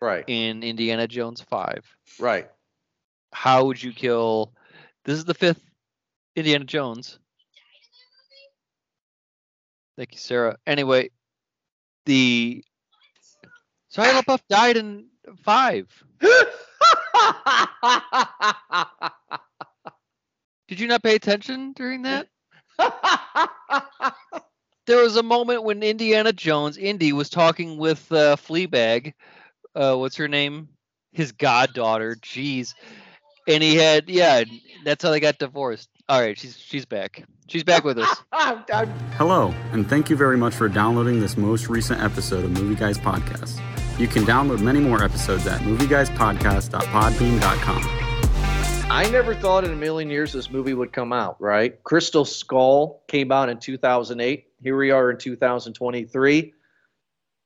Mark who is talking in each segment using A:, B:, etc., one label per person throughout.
A: Right.
B: in Indiana Jones 5.
A: Right.
B: How would you kill This is the fifth Indiana Jones. Thank you, Sarah. Anyway, the Shia LaBeouf died in 5. Did you not pay attention during that? there was a moment when Indiana Jones, Indy, was talking with uh, Fleabag. Uh, what's her name? His goddaughter. Jeez. And he had, yeah, that's how they got divorced. All right, she's she's back. She's back with us.
C: Hello, and thank you very much for downloading this most recent episode of Movie Guys Podcast. You can download many more episodes at movieguyspodcast.podbean.com.
A: I never thought in a million years this movie would come out, right? Crystal Skull came out in 2008. Here we are in 2023.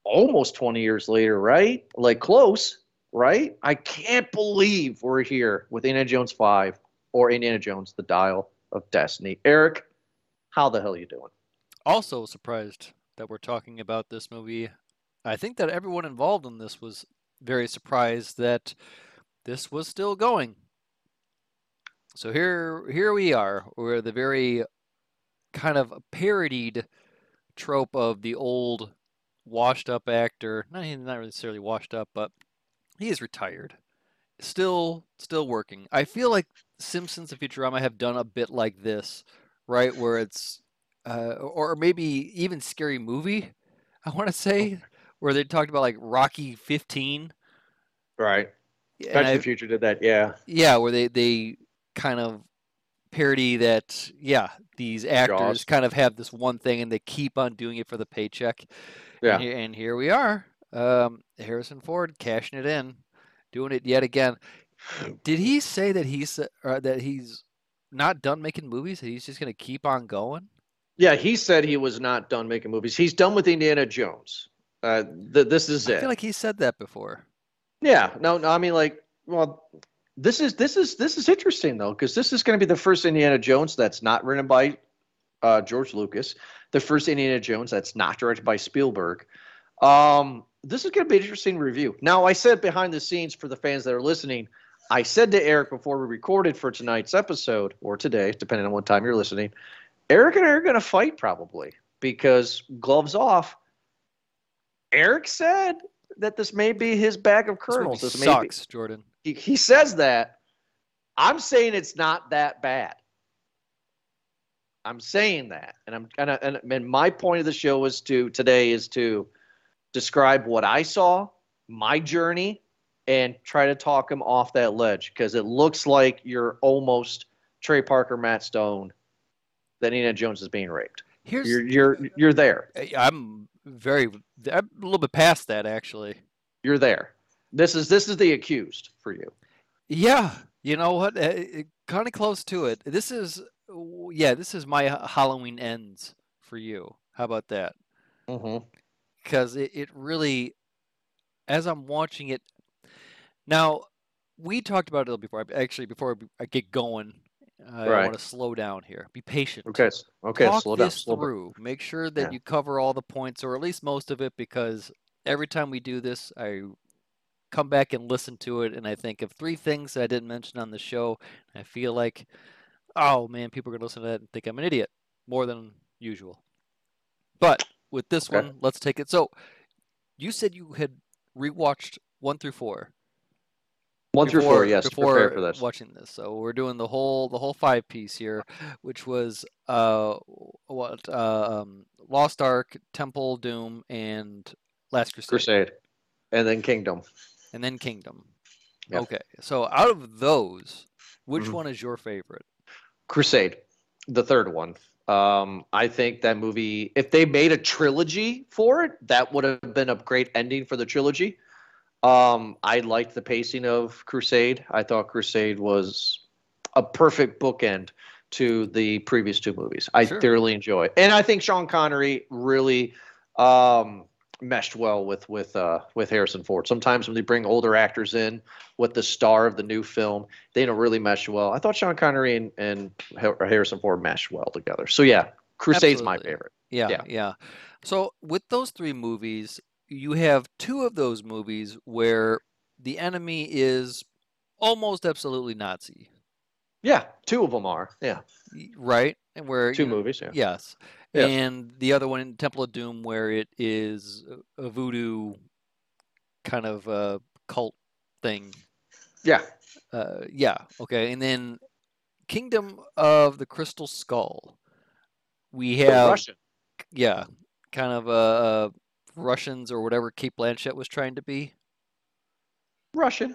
A: Almost 20 years later, right? Like close, right? I can't believe we're here with Indiana Jones 5 or Indiana Jones, The Dial of Destiny. Eric, how the hell are you doing?
B: Also surprised that we're talking about this movie. I think that everyone involved in this was very surprised that this was still going. So here here we are. We're the very kind of parodied trope of the old washed up actor. Not he's not necessarily washed up, but he is retired. Still still working. I feel like Simpsons and Futurama have done a bit like this, right? Where it's uh, or maybe even Scary Movie, I want to say, where they talked about like Rocky 15.
A: Right. Back to the Future did that, yeah.
B: yeah, where they they kind of parody that yeah, these actors
A: Jaws.
B: kind of have this one thing and they keep on doing it for the paycheck.
A: Yeah.
B: And, he- and here we are. Um, Harrison Ford cashing it in, doing it yet again. Did he say that he's uh, that he's not done making movies? That he's just going to keep on going?
A: Yeah, he said he was not done making movies. He's done with Indiana Jones. Uh, th- this is
B: I
A: it.
B: I feel like he said that before.
A: Yeah, no, no. I mean, like, well, this is this is this is interesting though, because this is going to be the first Indiana Jones that's not written by uh, George Lucas, the first Indiana Jones that's not directed by Spielberg. Um, this is going to be an interesting review. Now, I said behind the scenes for the fans that are listening, I said to Eric before we recorded for tonight's episode or today, depending on what time you're listening, Eric and I are going to fight probably because gloves off. Eric said that this may be his bag of
B: This
A: kernels. This be,
B: sucks, Jordan.
A: he, he says that. I'm saying it's not that bad. I'm saying that, and I'm and, I- and, and my point of the show is to today is to describe what I saw, my journey, and try to talk him off that ledge because it looks like you're almost Trey Parker, Matt Stone, that Nina Jones is being raped.
B: Here's
A: You're you're you're there.
B: I'm very I'm a little bit past that actually.
A: You're there. This is this is the accused for you.
B: Yeah, you know what? Eh, eh, kind of close to it. This is, yeah, this is my Halloween ends for you. How about that?
A: Mm-hmm.
B: Because it, it really, as I'm watching it, now we talked about it a little before. Actually, before I get going, I
A: Right.
B: want to slow down here. Be patient.
A: Okay. Okay.
B: Talk
A: slow down.
B: this
A: Slow down.
B: through. Make sure that
A: Yeah.
B: you cover all the points, or at least most of it, because every time we do this, I come back and listen to it, and I think of three things that I didn't mention on the show. I feel like, oh man, people are gonna listen to that and think I'm an idiot more than usual. But with this
A: Okay.
B: one, let's take it. So, you said you had rewatched one through four
A: One through four. Yes.
B: before
A: for this.
B: watching this. So we're doing the whole the whole five piece here, which was uh what uh, um Lost Ark, Temple Doom, and Last Crusade,
A: Crusade, and then Kingdom.
B: and then Kingdom.
A: Yeah.
B: Okay, so out of those, which
A: Mhm.
B: one is your favorite?
A: Crusade, the third one. Um, I think that movie, if they made a trilogy for it, that would have been a great ending for the trilogy. Um, I liked the pacing of Crusade. I thought Crusade was a perfect bookend to the previous two movies. I
B: Sure.
A: thoroughly enjoy, and I think Sean Connery really um, meshed well with with uh, with Harrison Ford. Sometimes when they bring older actors in with the star of the new film, they don't really mesh well. I thought Sean Connery and, and Harrison Ford meshed well together. So yeah, Crusade's my favorite.
B: Yeah,
A: Yeah.
B: yeah. So with those three movies, you have two of those movies where the enemy is almost absolutely Nazi,
A: Yeah, two of them are. Yeah,
B: right? And where
A: two
B: you
A: movies. Yeah.
B: Yes.
A: Yes.
B: And the other one in Temple of Doom, where it is a- a voodoo kind of uh, cult thing.
A: Yeah.
B: Uh, yeah. Okay. And then Kingdom of the Crystal Skull. We have,
A: Russian.
B: yeah, kind of uh, uh, Russians or whatever Cate Blanchett was trying to be.
A: Russian.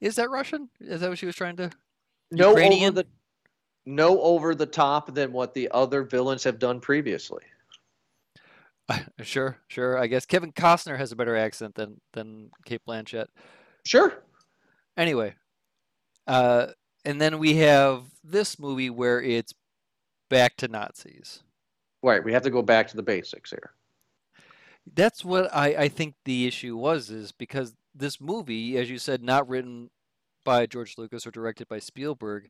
B: Is that Russian? Is that what she was trying to?
A: No over the no over the top than what the other villains have done previously.
B: Sure, sure. I guess Kevin Costner has a better accent than than Cate Blanchett.
A: Sure.
B: Anyway, uh, and then we have this movie where it's back to Nazis.
A: Right. We have to go back to the basics here.
B: That's what I, I think the issue was, is because this movie, as you said, not written by George Lucas or directed by Spielberg,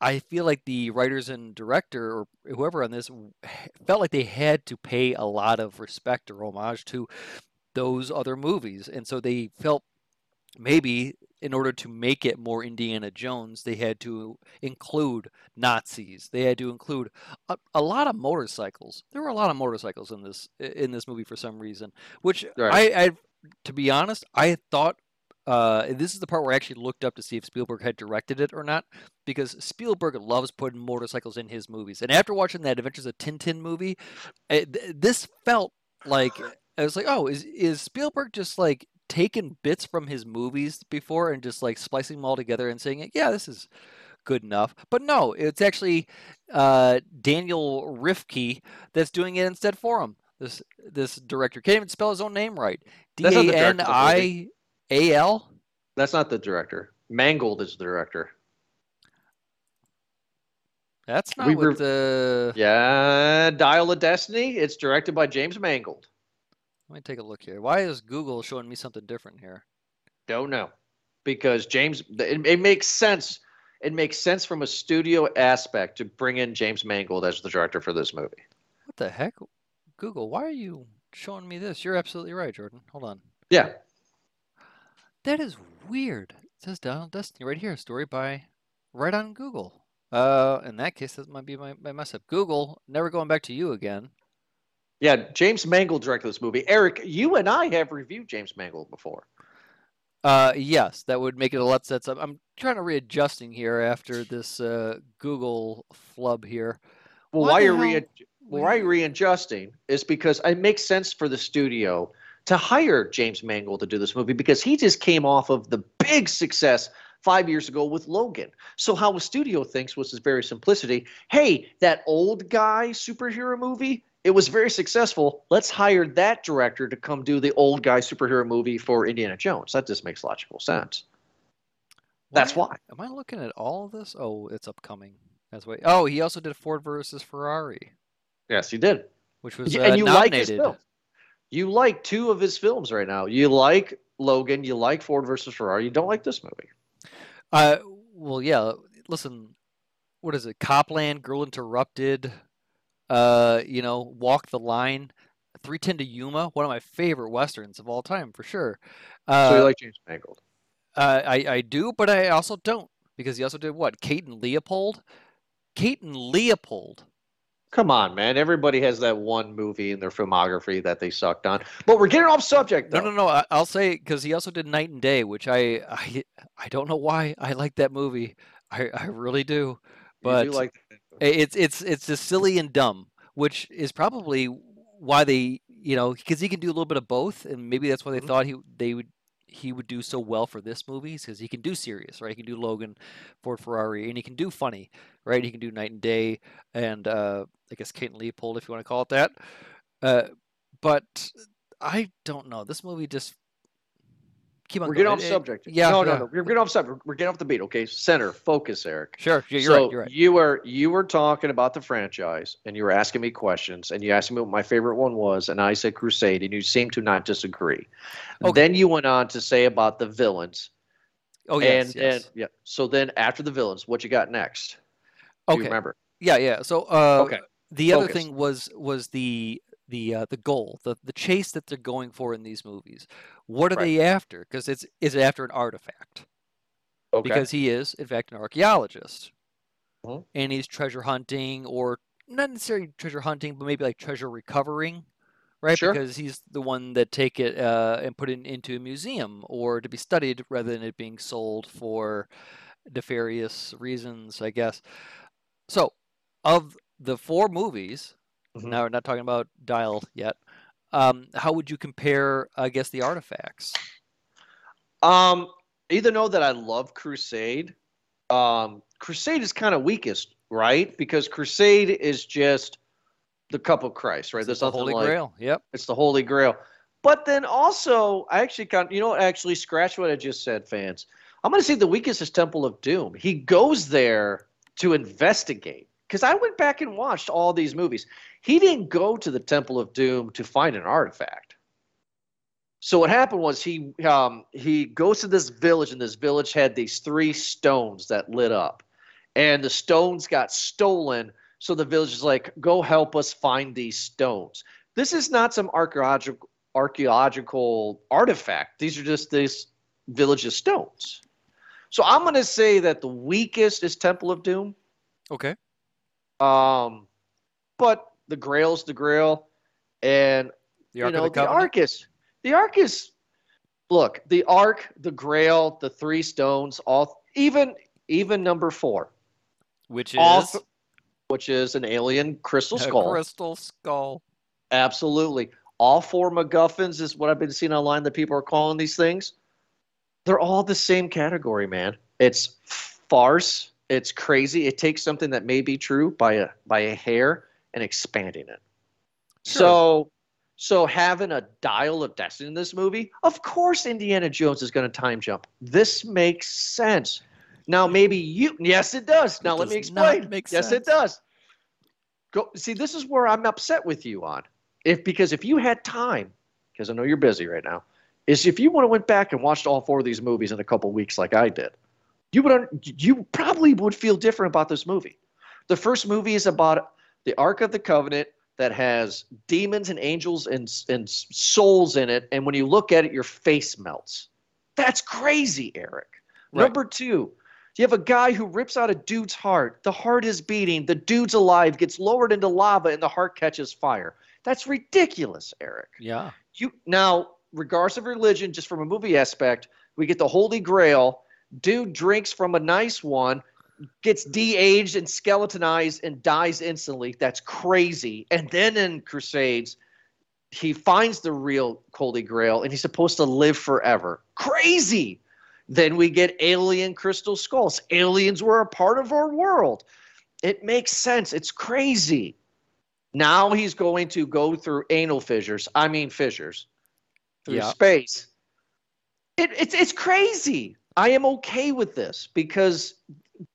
B: I feel like the writers and director or whoever on this felt like they had to pay a lot of respect or homage to those other movies. And so they felt maybe in order to make it more Indiana Jones, they had to include Nazis. They had to include a, a lot of motorcycles. There were a lot of motorcycles in this in this movie for some reason, which
A: Right.
B: I, I, to be honest, I thought. Uh, this is the part where I actually looked up to see if Spielberg had directed it or not, because Spielberg loves putting motorcycles in his movies. And after watching that Adventures of Tintin movie, eh, th- this felt like I was like, oh, is is Spielberg just like taking bits from his movies before and just like splicing them all together and saying, yeah, this is good enough. But no, it's actually uh, Daniel Rifke that's doing it instead for him. This this director can't even spell his own name right. D
A: That's not the
B: A N I A L.
A: That's not the director. Mangold is the director.
B: That's not
A: We
B: what
A: were-
B: the.
A: Yeah, Dial of Destiny. It's directed by James Mangold.
B: Let me take a look here. Why is Google showing me something different here?
A: Don't know because James. It, it makes sense. It makes sense from a studio aspect to bring in James Mangold as the director for this movie.
B: What the heck? Google, why are you showing me this? You're absolutely right, Jordan. Hold on.
A: Yeah,
B: That is weird. It says Donald Destiny right here. Story by right on Google. Uh, in that case, that might be my, my mess up. Google, never going back to you again.
A: yeah. James Mangold directed this movie. Eric, you and I have reviewed James Mangold before.
B: Uh, yes, that would make it a lot sense. I'm, I'm trying to readjusting here after this uh, Google flub here.
A: Well,
B: Why
A: why you're re-
B: would
A: why
B: you-
A: you're readjusting is because it makes sense for the studio to hire James Mangold to do this movie because he just came off of the big success five years ago with Logan. So how a studio thinks was his very simplicity. Hey, that old guy superhero movie, it was very successful. Let's hire that director to come do the old guy superhero movie for Indiana Jones. That just makes logical sense. That's why.
B: Am I looking at all of this? Oh, it's upcoming. That's why. Oh, he also did Ford versus Ferrari,
A: Yes, he did.
B: which was
A: Yeah,
B: uh,
A: and you like his
B: nominated.
A: You like two of his films right now. You like Logan. You like Ford versus Ferrari. You don't like this movie.
B: Uh, well, yeah. Listen, what is it? Copland, Girl Interrupted. Uh, you know, Walk the Line, Three Ten to Yuma, one of my favorite westerns of all time for sure. Uh,
A: so you like James Mangold.
B: uh, I I do, but I also don't because he also did what? Kate and Leopold. Kate and Leopold.
A: Come on, man. Everybody has that one movie in their filmography that they sucked on. But we're getting off subject,
B: No,
A: though.
B: no, no. I, I'll say because he also did Knight and Day, which I I I don't know why I like that movie. I I really do. But
A: do like
B: It's it's it's just silly and dumb, which is probably why they you know because he can do a little bit of both, and maybe that's why they
A: Mhm.
B: thought he they would he would do so well for this movie because he can do serious, right? He can do Logan, Ford Ferrari, and he can do funny, right? He can do Knight and Day, and uh, I guess Kate and Leopold, if you want to call it that. Uh, but I don't know. This movie just keep on.
A: We're
B: going.
A: getting off
B: It- it-
A: subject.
B: yeah,
A: No, no,
B: yeah.
A: no. We're getting off subject. We're getting off the beat. Okay. Center. Focus, Eric.
B: Sure, yeah, you're
A: so
B: right. You're right.
A: you were you were talking about the franchise and you were asking me questions and you asked me what my favorite one was and I said Crusade and you seemed to not disagree.
B: Okay.
A: Then you went on to say about the villains.
B: Oh yes,
A: and,
B: yes.
A: and yeah. So then after the villains, what you got next? Do
B: okay.
A: remember?
B: Yeah, yeah. So uh,
A: Okay.
B: the other thing was was the the uh, the goal, the the chase that they're going for in these movies. What are
A: Right.
B: they after? Because it's is it after an artifact?
A: Okay.
B: Because he is, in fact, an archaeologist,
A: Mhm.
B: and he's treasure hunting, or not necessarily treasure hunting, but maybe like treasure recovering, right?
A: Sure.
B: Because he's the one that take it uh, and put it into a museum or to be studied rather than it being sold for nefarious reasons, I guess. So, of the four movies,
A: Mhm.
B: now we're not talking about Dial yet. Um, how would you compare, I guess, the artifacts?
A: Um, either know that I love Crusade. Um, Crusade is kind of weakest, right? Because Crusade is just the cup of Christ, right?
B: It's
A: There's
B: the Holy
A: like
B: Grail. Yep.
A: it's the Holy Grail. But then also, I actually kind you know actually scratch what I just said, fans. I'm going to say the weakest is Temple of Doom. He goes there to investigate. Because I went back and watched all these movies. He didn't go to the Temple of Doom to find an artifact. So what happened was he um, he goes to this village, and this village had these three stones that lit up, and the stones got stolen. So the village is like, "Go help us find these stones." This is not some archaeological archaeological artifact. These are just this village's stones. So I'm going to say that the weakest is Temple of Doom.
B: Okay.
A: Um, but the Grail's the Grail, and
B: The
A: you know
B: the
A: the Ark is the Ark is. Look, the Ark, the Grail, the three stones, all even even number four,
B: which is
A: th- which is an alien crystal
B: a
A: skull.
B: crystal skull.
A: Absolutely. All four MacGuffins is what I've been seeing online that people are calling these things. They're all the same category, man. It's farce. It's crazy. It takes something that may be true by a by a hair and expanding it.
B: Sure.
A: So so having a dial of destiny in this movie, of course Indiana Jones is going to time jump. This makes sense. Now maybe you yes it does. Now let me
B: does not
A: explain. yes
B: sense.
A: it does. Go see this is where I'm upset with you on. If because if you had time, because I know you're busy right now, is if you would have went back and watched all four of these movies in a couple weeks like I did, you would you probably would feel different about this movie. The first movie is about the Ark of the Covenant that has demons and angels and and souls in it, and when you look at it, your face melts. That's crazy, Eric.
B: Right.
A: Number two, you have a guy who rips out a dude's heart. The heart is beating. The dude's alive, gets lowered into lava, and the heart catches fire. That's ridiculous, Eric.
B: Yeah.
A: You now, regardless of religion, just from a movie aspect, we get the Holy Grail. Dude drinks from a nice one, gets de-aged and skeletonized and dies instantly. That's crazy. And then in Crusades, he finds the real Holy Grail and he's supposed to live forever. Crazy. Then we get alien crystal skulls. Aliens were a part of our world. It makes sense. It's crazy. Now he's going to go through anal fissures. I mean fissures through
B: Yeah.
A: space. It, it's it's crazy. I am okay with this because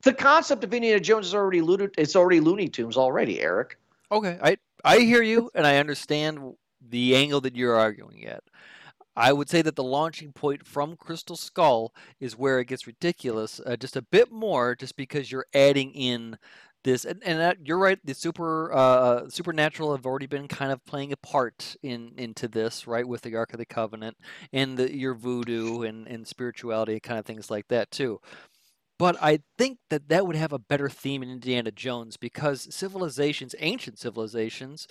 A: the concept of Indiana Jones is already Looney, it's already Looney Tunes already, Eric.
B: Okay. I I hear you and I understand the angle that you're arguing at. I would say that the launching point from Crystal Skull is where it gets ridiculous, uh, just a bit more, just because you're adding in this, and, and that, you're right. The super uh, supernatural have already been kind of playing a part in into this, right, with the Ark of the Covenant and the, your voodoo and, and spirituality, kind of things like that too. But I think that that would have a better theme in Indiana Jones because civilizations, ancient civilizations,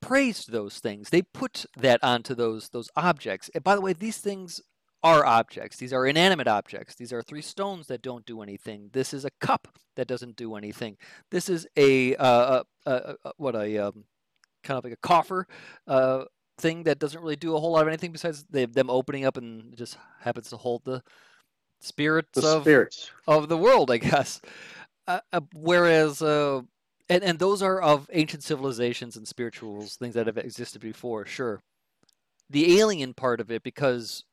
B: praised those things. They put that onto those those objects. And by the way, these things are objects. These are inanimate objects. These are three stones that don't do anything. This is a cup that doesn't do anything. This is a uh, uh, uh, uh, what a um, kind of like a coffer uh, thing that doesn't really do a whole lot of anything besides them opening up and just happens to hold the spirits
A: The
B: of
A: spirits.
B: of the world, I guess. Uh, uh, whereas, uh, and and those are of ancient civilizations and spirituals, things that have existed before. Sure, the alien part of it, because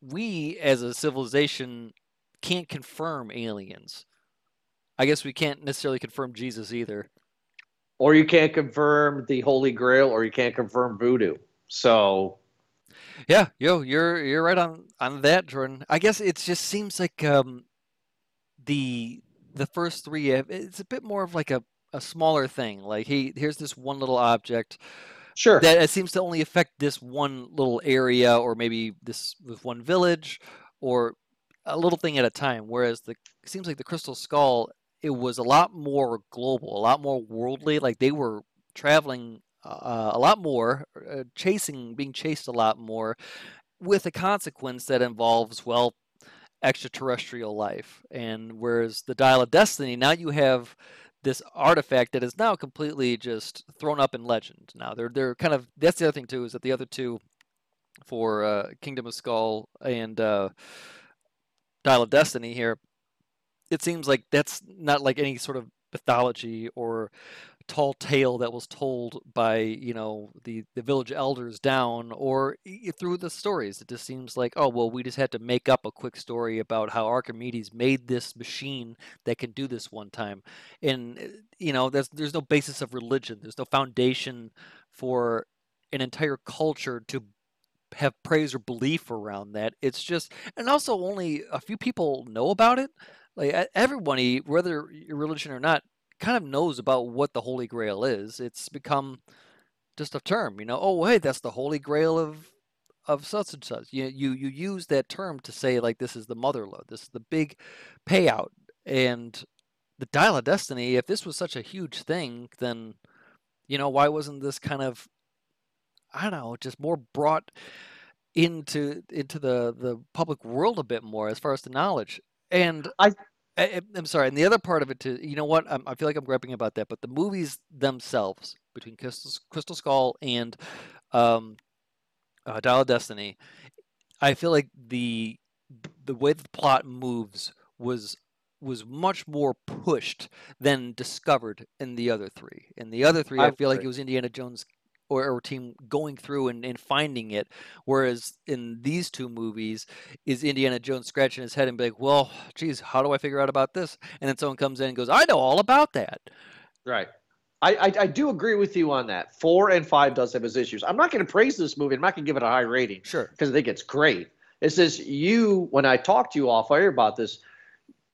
B: we as a civilization can't confirm aliens. I guess we can't necessarily confirm Jesus either.
A: Or you can't confirm the Holy Grail, or you can't confirm voodoo. So
B: Yeah, yo, you're you're right on on that, Jordan. I guess it just seems like um, the the first three. uh, It's a bit more of like a a smaller thing. Like he here's this one little object.
A: Sure.
B: that it seems to only affect this one little area or maybe this with one village or a little thing at a time whereas the it seems like the crystal skull it was a lot more global a lot more worldly like they were traveling uh, a lot more uh, chasing being chased a lot more with a consequence that involves well extraterrestrial life and whereas the dial of destiny now you have this artifact that is now completely just thrown up in legend. Now they're they're kind of that's the other thing too is that the other two for uh, Kingdom of Skull and uh, Dial of Destiny here, it seems like that's not like any sort of mythology or tall tale that was told by you know the the village elders down or through the stories. It just seems like oh well we just had to make up a quick story about how archimedes made this machine that can do this one time. And uh, you know there's there's no basis of religion. There's no foundation for an entire culture to have praise or belief around that. It's just and also only a few people know about it. Like everybody whether you're religion or not kind of knows about what the Holy Grail is. It's become just a term, you know. Oh, hey, that's the Holy Grail of of such and such. You you you use that term to say like this is the mother lode, this is the big payout, and the Dial of Destiny. If this was such a huge thing, then you know why wasn't this kind of I don't know, just more brought into into the the public world a bit more as far as the knowledge. And
A: I
B: I, am sorry, and the other part of it too. You know what? I'm, i feel like I'm grabbing about that, but the movies themselves, between Crystal, Crystal Skull and um, uh, Dial of Destiny, I feel like the the way the plot moves was was much more pushed than discovered in the other three. In the other three, I, I feel like it was Indiana Jones or, or team going through and, and finding it. Whereas in these two movies, is Indiana Jones scratching his head and be like, well, geez, how do I figure out about this? And then someone comes in and goes, I know all about that.
A: Right. I, I, I do agree with you on that. Four and five does have its issues. I'm not going to praise this movie. I'm not going to give it a high rating.
B: Sure.
A: Because I think it's great. It says you, when I talked to you off air about this,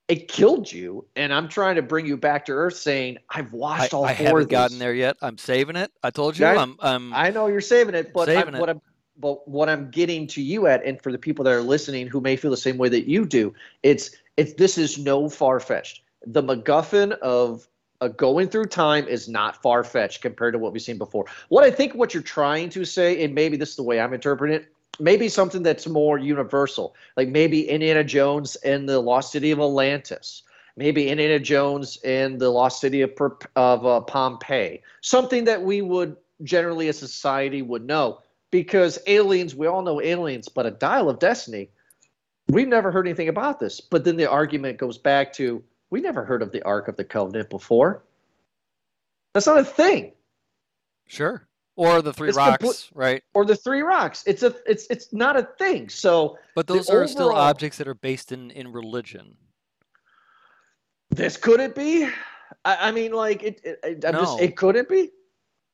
A: it killed you, and I'm trying to bring you back to earth, saying I've watched
B: I,
A: all
B: I
A: four.
B: haven't gotten there yet. I'm saving it. I told you.
A: I,
B: I'm, I'm,
A: i know you're saving it, but
B: saving
A: I,
B: it.
A: what I'm but what I'm getting to you at, and for the people that are listening who may feel the same way that you do, it's it's this is no far fetched. The MacGuffin of uh, going through time is not far fetched compared to what we've seen before. What I think what you're trying to say, and maybe this is the way I'm interpreting it, maybe something that's more universal, like maybe Indiana Jones and the Lost City of Atlantis maybe Indiana Jones and the lost city of, of uh, Pompeii, something that we would generally as society would know. Because aliens, we all know aliens, but a dial of destiny, we've never heard anything about this. But then the argument goes back to we never heard of the Ark of the Covenant before. That's not a thing.
B: Sure. Or the three it's rocks, right?
A: Or the three rocks. It's a it's it's not a thing. So
B: But those are overall, still objects that are based in in religion.
A: This could it be? I, I mean, like it. it I'm no. just. It couldn't be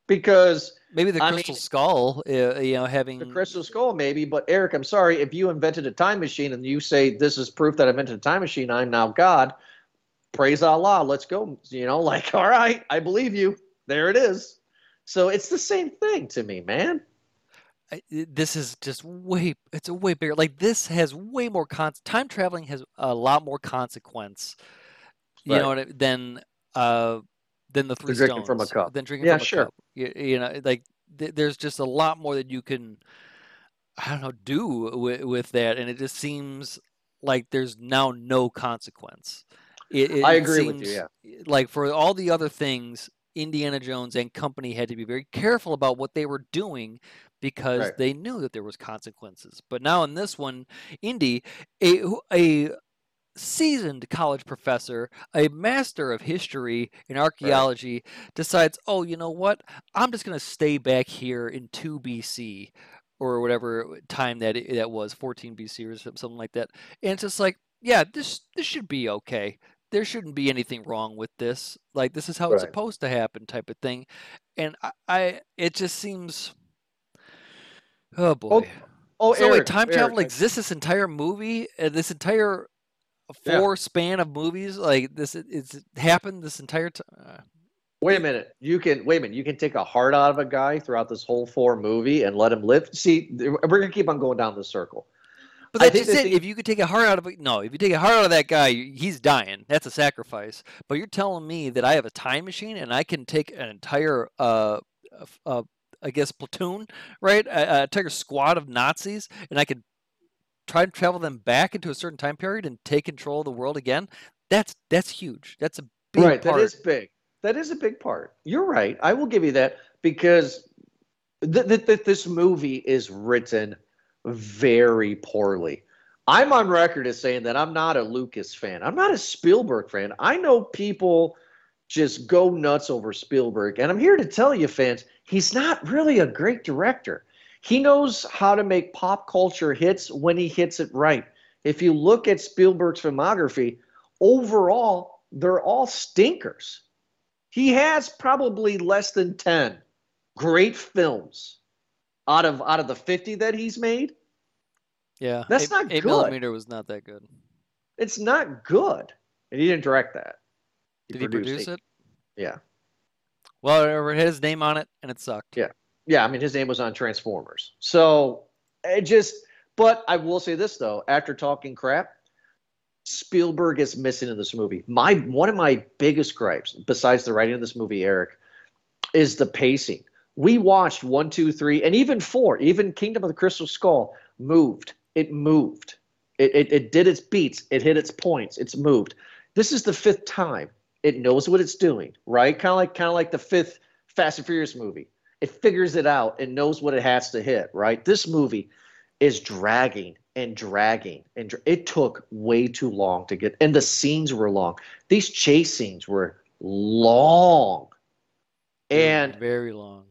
A: because
B: maybe the crystal mean, skull. Uh, you know, having
A: the crystal skull, maybe. But Eric, I'm sorry if you invented a time machine and you say this is proof that I invented a time machine. I'm now God. Praise Allah. Let's go. You know, like all right, I believe you. There it is. So it's the same thing to me, man.
B: this is just way it's a way bigger like this has way more con time traveling has a lot more consequence you right. know than uh than the three
A: drinking
B: stones
A: from a cup.
B: Than drinking
A: yeah,
B: from a
A: sure.
B: cup. You, you know, like th- there's just a lot more that you can I don't know do with, with that, and it just seems like there's now no consequence. It, it
A: I agree
B: with
A: you. Yeah.
B: Like for all the other things, Indiana Jones and company had to be very careful about what they were doing because right. they knew that there was consequences. But now in this one, Indy, a a seasoned college professor, a master of history and archaeology, right. decides, oh, you know what? I'm just going to stay back here in 2 BC or whatever time that it, that was, 14 BC or something like that. And it's just like, yeah, this this should be okay. There shouldn't be anything wrong with this. Like this is how right. it's supposed to happen, type of thing. And I, I it just seems, oh, oh boy.
A: Oh, oh
B: so
A: Eric,
B: wait, time
A: Eric,
B: travel exists this entire movie, uh, this entire four yeah. span of movies like this it's happened this entire time uh,
A: Wait a minute. You can wait a minute. You can take a heart out of a guy throughout this whole four movie and let him live. See, we're gonna keep on going down the circle.
B: But that's just
A: that
B: it.
A: the-
B: If you could take a heart out of it, no. If you take a heart out of that guy, he's dying. That's a sacrifice. But you're telling me that I have a time machine and I can take an entire, uh, uh I guess platoon, right? A, a entire squad of Nazis, and I could try to travel them back into a certain time period and take control of the world again. That's that's huge. That's a big
A: right.
B: part.
A: That is big. That is a big part. You're right. I will give you that because th- th- th- this movie is written very poorly. I'm on record as saying that I'm not a Lucas fan. I'm not a Spielberg fan. I know people just go nuts over Spielberg, and I'm here to tell you, fans, he's not really a great director. He knows how to make pop culture hits when he hits it right. If you look at Spielberg's filmography, overall, they're all stinkers. He has probably less than 10 great films out of out of the 50 that he's made.
B: yeah,
A: That's
B: eight,
A: not
B: eight
A: good.
B: millimeter was not that good.
A: It's not good. And he didn't direct that.
B: Did he produce it?
A: Yeah.
B: Well, it had his name on it, and it sucked.
A: Yeah. Yeah, I mean his name was on Transformers. So it just but I will say this though, after talking crap, Spielberg is missing in this movie. My one of my biggest gripes, besides the writing of this movie, Eric, is the pacing. We watched one, two, three, and even four, even Kingdom of the Crystal Skull moved. It moved. It, it, it did its beats. It hit its points. It's moved. This is the fifth time. It knows what it's doing, right? Kind of like kind of like the fifth Fast and Furious movie. It figures it out and knows what it has to hit, right? This movie is dragging and dragging and dra- it took way too long to get and the scenes were long. These chase scenes were long. And
B: very long.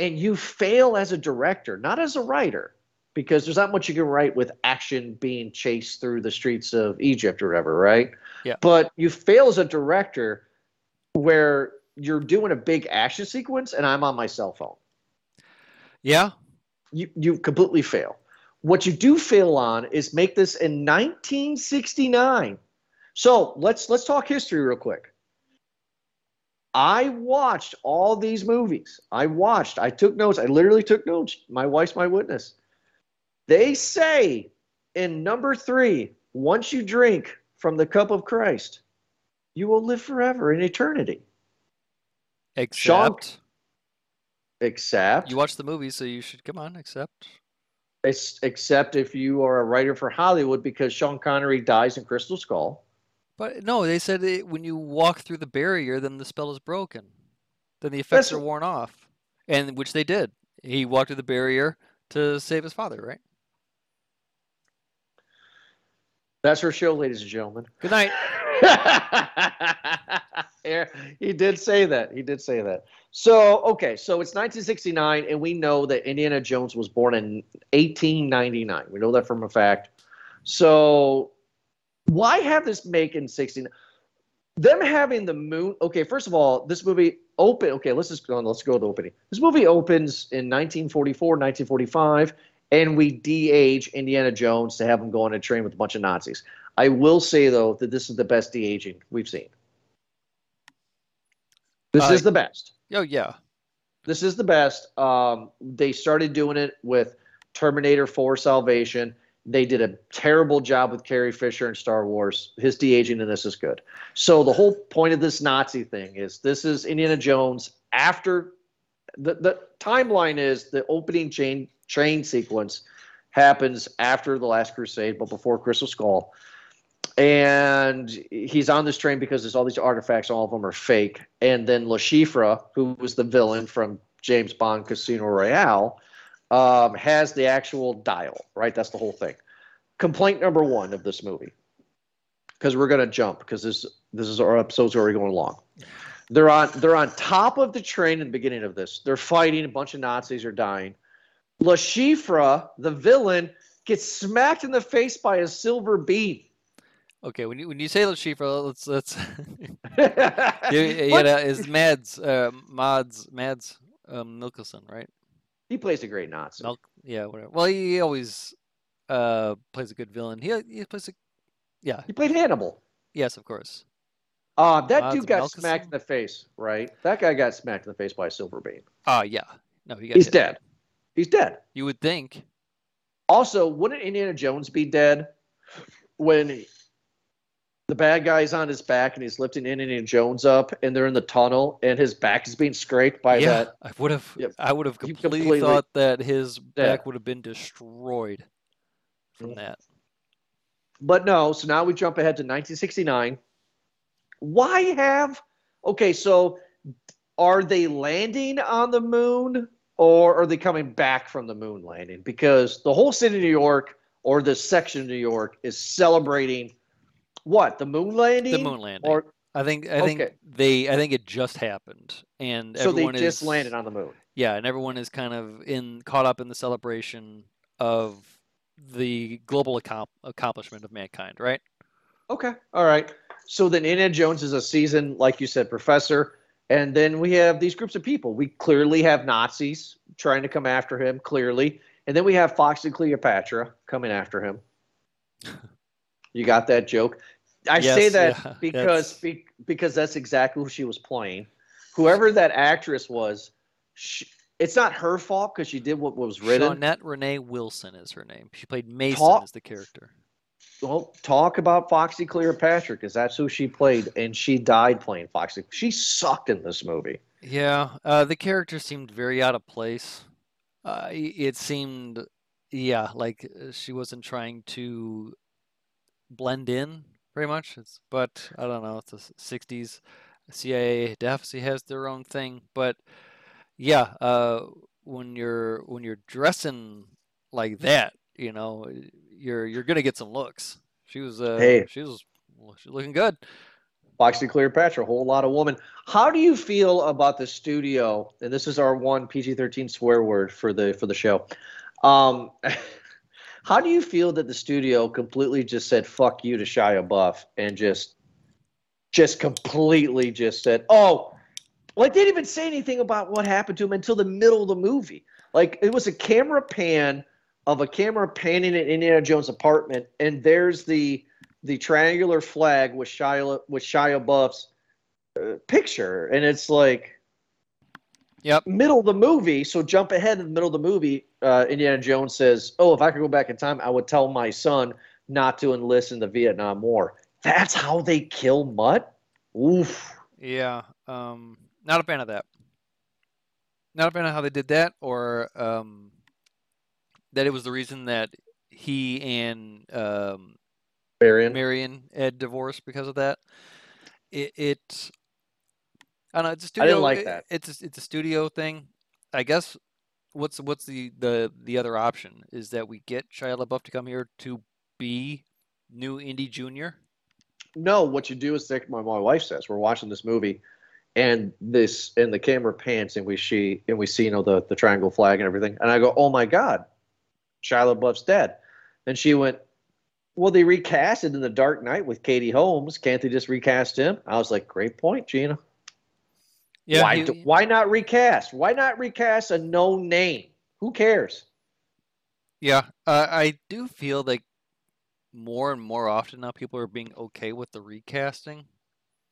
A: And you fail as a director, not as a writer, because there's not much you can write with action being chased through the streets of Egypt or whatever, right?
B: Yeah.
A: But you fail as a director where you're doing a big action sequence and I'm on my cell phone.
B: Yeah,
A: You you completely fail. What you do fail on is make this in 1969. So let's let's talk history real quick. I watched all these movies. I watched. I took notes. I literally took notes. My wife's my witness. They say in number three, once you drink from the cup of Christ, you will live forever in eternity. Sean-
B: except
A: Except
B: you watched the movie, so you should come on. Except
A: Ex- except if you are a writer for Hollywood, because Sean Connery dies in Crystal Skull.
B: But no, they said it, when you walk through the barrier, then the spell is broken. Then the effects
A: That's-
B: are worn off, and which they did. He walked through the barrier to save his father, right?
A: That's her show, ladies and gentlemen.
B: Good night.
A: yeah, he did say that. He did say that. So, okay, so it's 1969, and we know that Indiana Jones was born in 1899. We know that from a fact. So, why have this make in 69? Them having the moon. Okay, first of all, this movie open. Okay, let's just go. on. Let's go to the opening. This movie opens in 1944, 1945, and we de-age Indiana Jones to have him go on a train with a bunch of Nazis. I will say though that this is the best de-aging we've seen. This
B: Uh,
A: is the best.
B: Oh yeah,
A: This is the best. Um, they started doing it with Terminator 4 Salvation. They did a terrible job with Carrie Fisher in Star Wars. His de-aging in this is good. So the whole point of this Nazi thing is this is Indiana Jones after the, the timeline is the opening chain train sequence happens after the Last Crusade, but before Crystal Skull. And he's on this train because there's all these artifacts, all of them are fake. And then Le Chiffre, who was the villain from James Bond Casino Royale, um, has the actual dial, right? That's the whole thing. Complaint number one of this movie, because we're gonna jump because this this is our episode's already going along. They're on they're on top of the train in the beginning of this. They're fighting. A bunch of Nazis are dying. Le Chiffre, the villain, gets smacked in the face by a silver beam.
B: okay. When you when you say Le Chiffre, let's let's.
A: But-
B: yeah, yeah, is Mads uh, Mads Mads um, Mikkelsen, right?
A: He plays a great Nazi.
B: Yeah, whatever. Well, he always uh plays a good villain. He he plays a yeah,
A: He played Hannibal.
B: yes, of course.
A: Uh, that dude got smacked in the face, right? That guy got smacked in the face by a silver beam.
B: Ah, yeah. No, he got
A: He's
B: hit.
A: dead. He's dead.
B: You would think.
A: Also, wouldn't Indiana Jones be dead when he- the bad guy's on his back and he's lifting Indiana Jones up and they're in the tunnel and his back is being scraped by
B: yeah,
A: that?
B: I would have. I would have completely,
A: completely-
B: thought that his
A: Yeah.
B: back would have been destroyed from
A: Mm.
B: that.
A: But no, so now we jump ahead to 1969. Why have okay, so are they landing on the moon or are they coming back from the moon landing? Because the whole city of New York or this section of New York is celebrating what? The moon landing?
B: The moon landing.
A: Or
B: I think. I think
A: Okay.
B: they. I think it just happened, and
A: so they
B: everyone
A: just
B: is,
A: landed on the moon.
B: Yeah, and everyone is kind of in caught up in the celebration of the global accom- accomplishment of mankind, right?
A: Okay. All right. So then Indiana Jones is a seasoned, like you said, professor. And then we have these groups of people. We clearly have Nazis trying to come after him, clearly. And then we have Foxy Cleopatra coming after him. You got that joke? I say that
B: yeah,
A: because be, because that's exactly who she was playing. Whoever that actress was, she, it's not her fault because she did what was written.
B: Shaunette Renee Wilson is her name. She played Mason
A: Talk-
B: as the character.
A: Well, talk about Foxy Cleopatra because that's who she played, and she died playing Foxy. She sucked in this movie.
B: Yeah, uh, the character seemed very out of place. Uh, it seemed, yeah, like uh, she wasn't trying to blend in very much. It's, but I don't know. It's the '60s. CIA definitely has their own thing, but yeah, uh, when you're when you're dressing like that, you know, you're you're gonna get some looks. She was, uh,
A: Hey.
B: she was, she's looking good.
A: Foxy Cleopatra, a whole lot of woman. How do you feel about the studio? And this is our one PG-13 swear word for the for the show. Um, how do you feel that the studio completely just said "fuck you" to Shia Buff and just just completely just said, "Oh," like they didn't even say anything about what happened to him until the middle of the movie. Like it was a camera pan of a camera panning in Indiana Jones' apartment, and there's the the triangular flag with Shia with Shia Buff's uh, picture, and it's like
B: Yep.
A: middle of the movie. So jump ahead in the middle of the movie. Uh, Indiana Jones says, "Oh, if I could go back in time, I would tell my son not to enlist in the Vietnam War." That's how they kill Mutt. Oof.
B: Yeah, um, not a fan of that. Not a fan of how they did that, or um, that it was the reason that he and um,
A: Marion.
B: Marion had divorced because of that. It, it I don't know. It's a studio.
A: I didn't like
B: it-
A: that.
B: It's a, it's a studio thing. I guess. What's what's the, the the other option is that we get Shia LaBeouf to come here to be new Indy Junior.
A: No, what you do is like my, my wife says, we're watching this movie, and this and the camera pants, and we see and we see you know the the triangle flag and everything, and I go, oh my god, Shia LaBeouf's dead, and she went, well they recast it in the Dark Knight with Katie Holmes, can't they just recast him? I was like, great point, Gina.
B: Yeah,
A: why
B: he-
A: do, why not recast? Why not recast a known name? Who cares?
B: Yeah, uh, I do feel like more and more often now people are being okay with the recasting.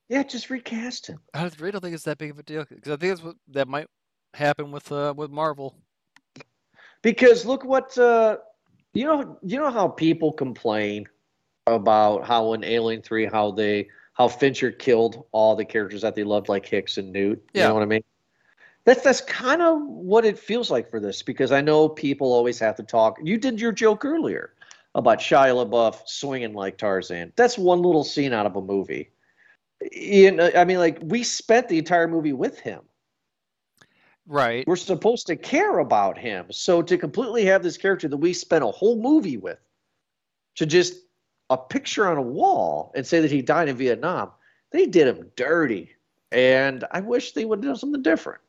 A: Yeah, just recast him.
B: I really don't think it's that big of a deal because I think that's what that might happen with uh, with Marvel.
A: Because look what uh, you know. You know how people complain about how in Alien Three, how they how Fincher killed all the characters that they loved, like Hicks and Newt. You
B: Yeah.
A: know what I mean? That's that's kind of what it feels like for this. Because I know people always have to talk. You did your joke earlier about Shia LaBeouf swinging like Tarzan. That's one little scene out of a movie. You know, I mean, like we spent the entire movie with him
B: Right.
A: we're supposed to care about him. So to completely have this character that we spent a whole movie with, to just a picture on a wall and say that he died in Vietnam, they did him dirty. And I wish they would have done something different.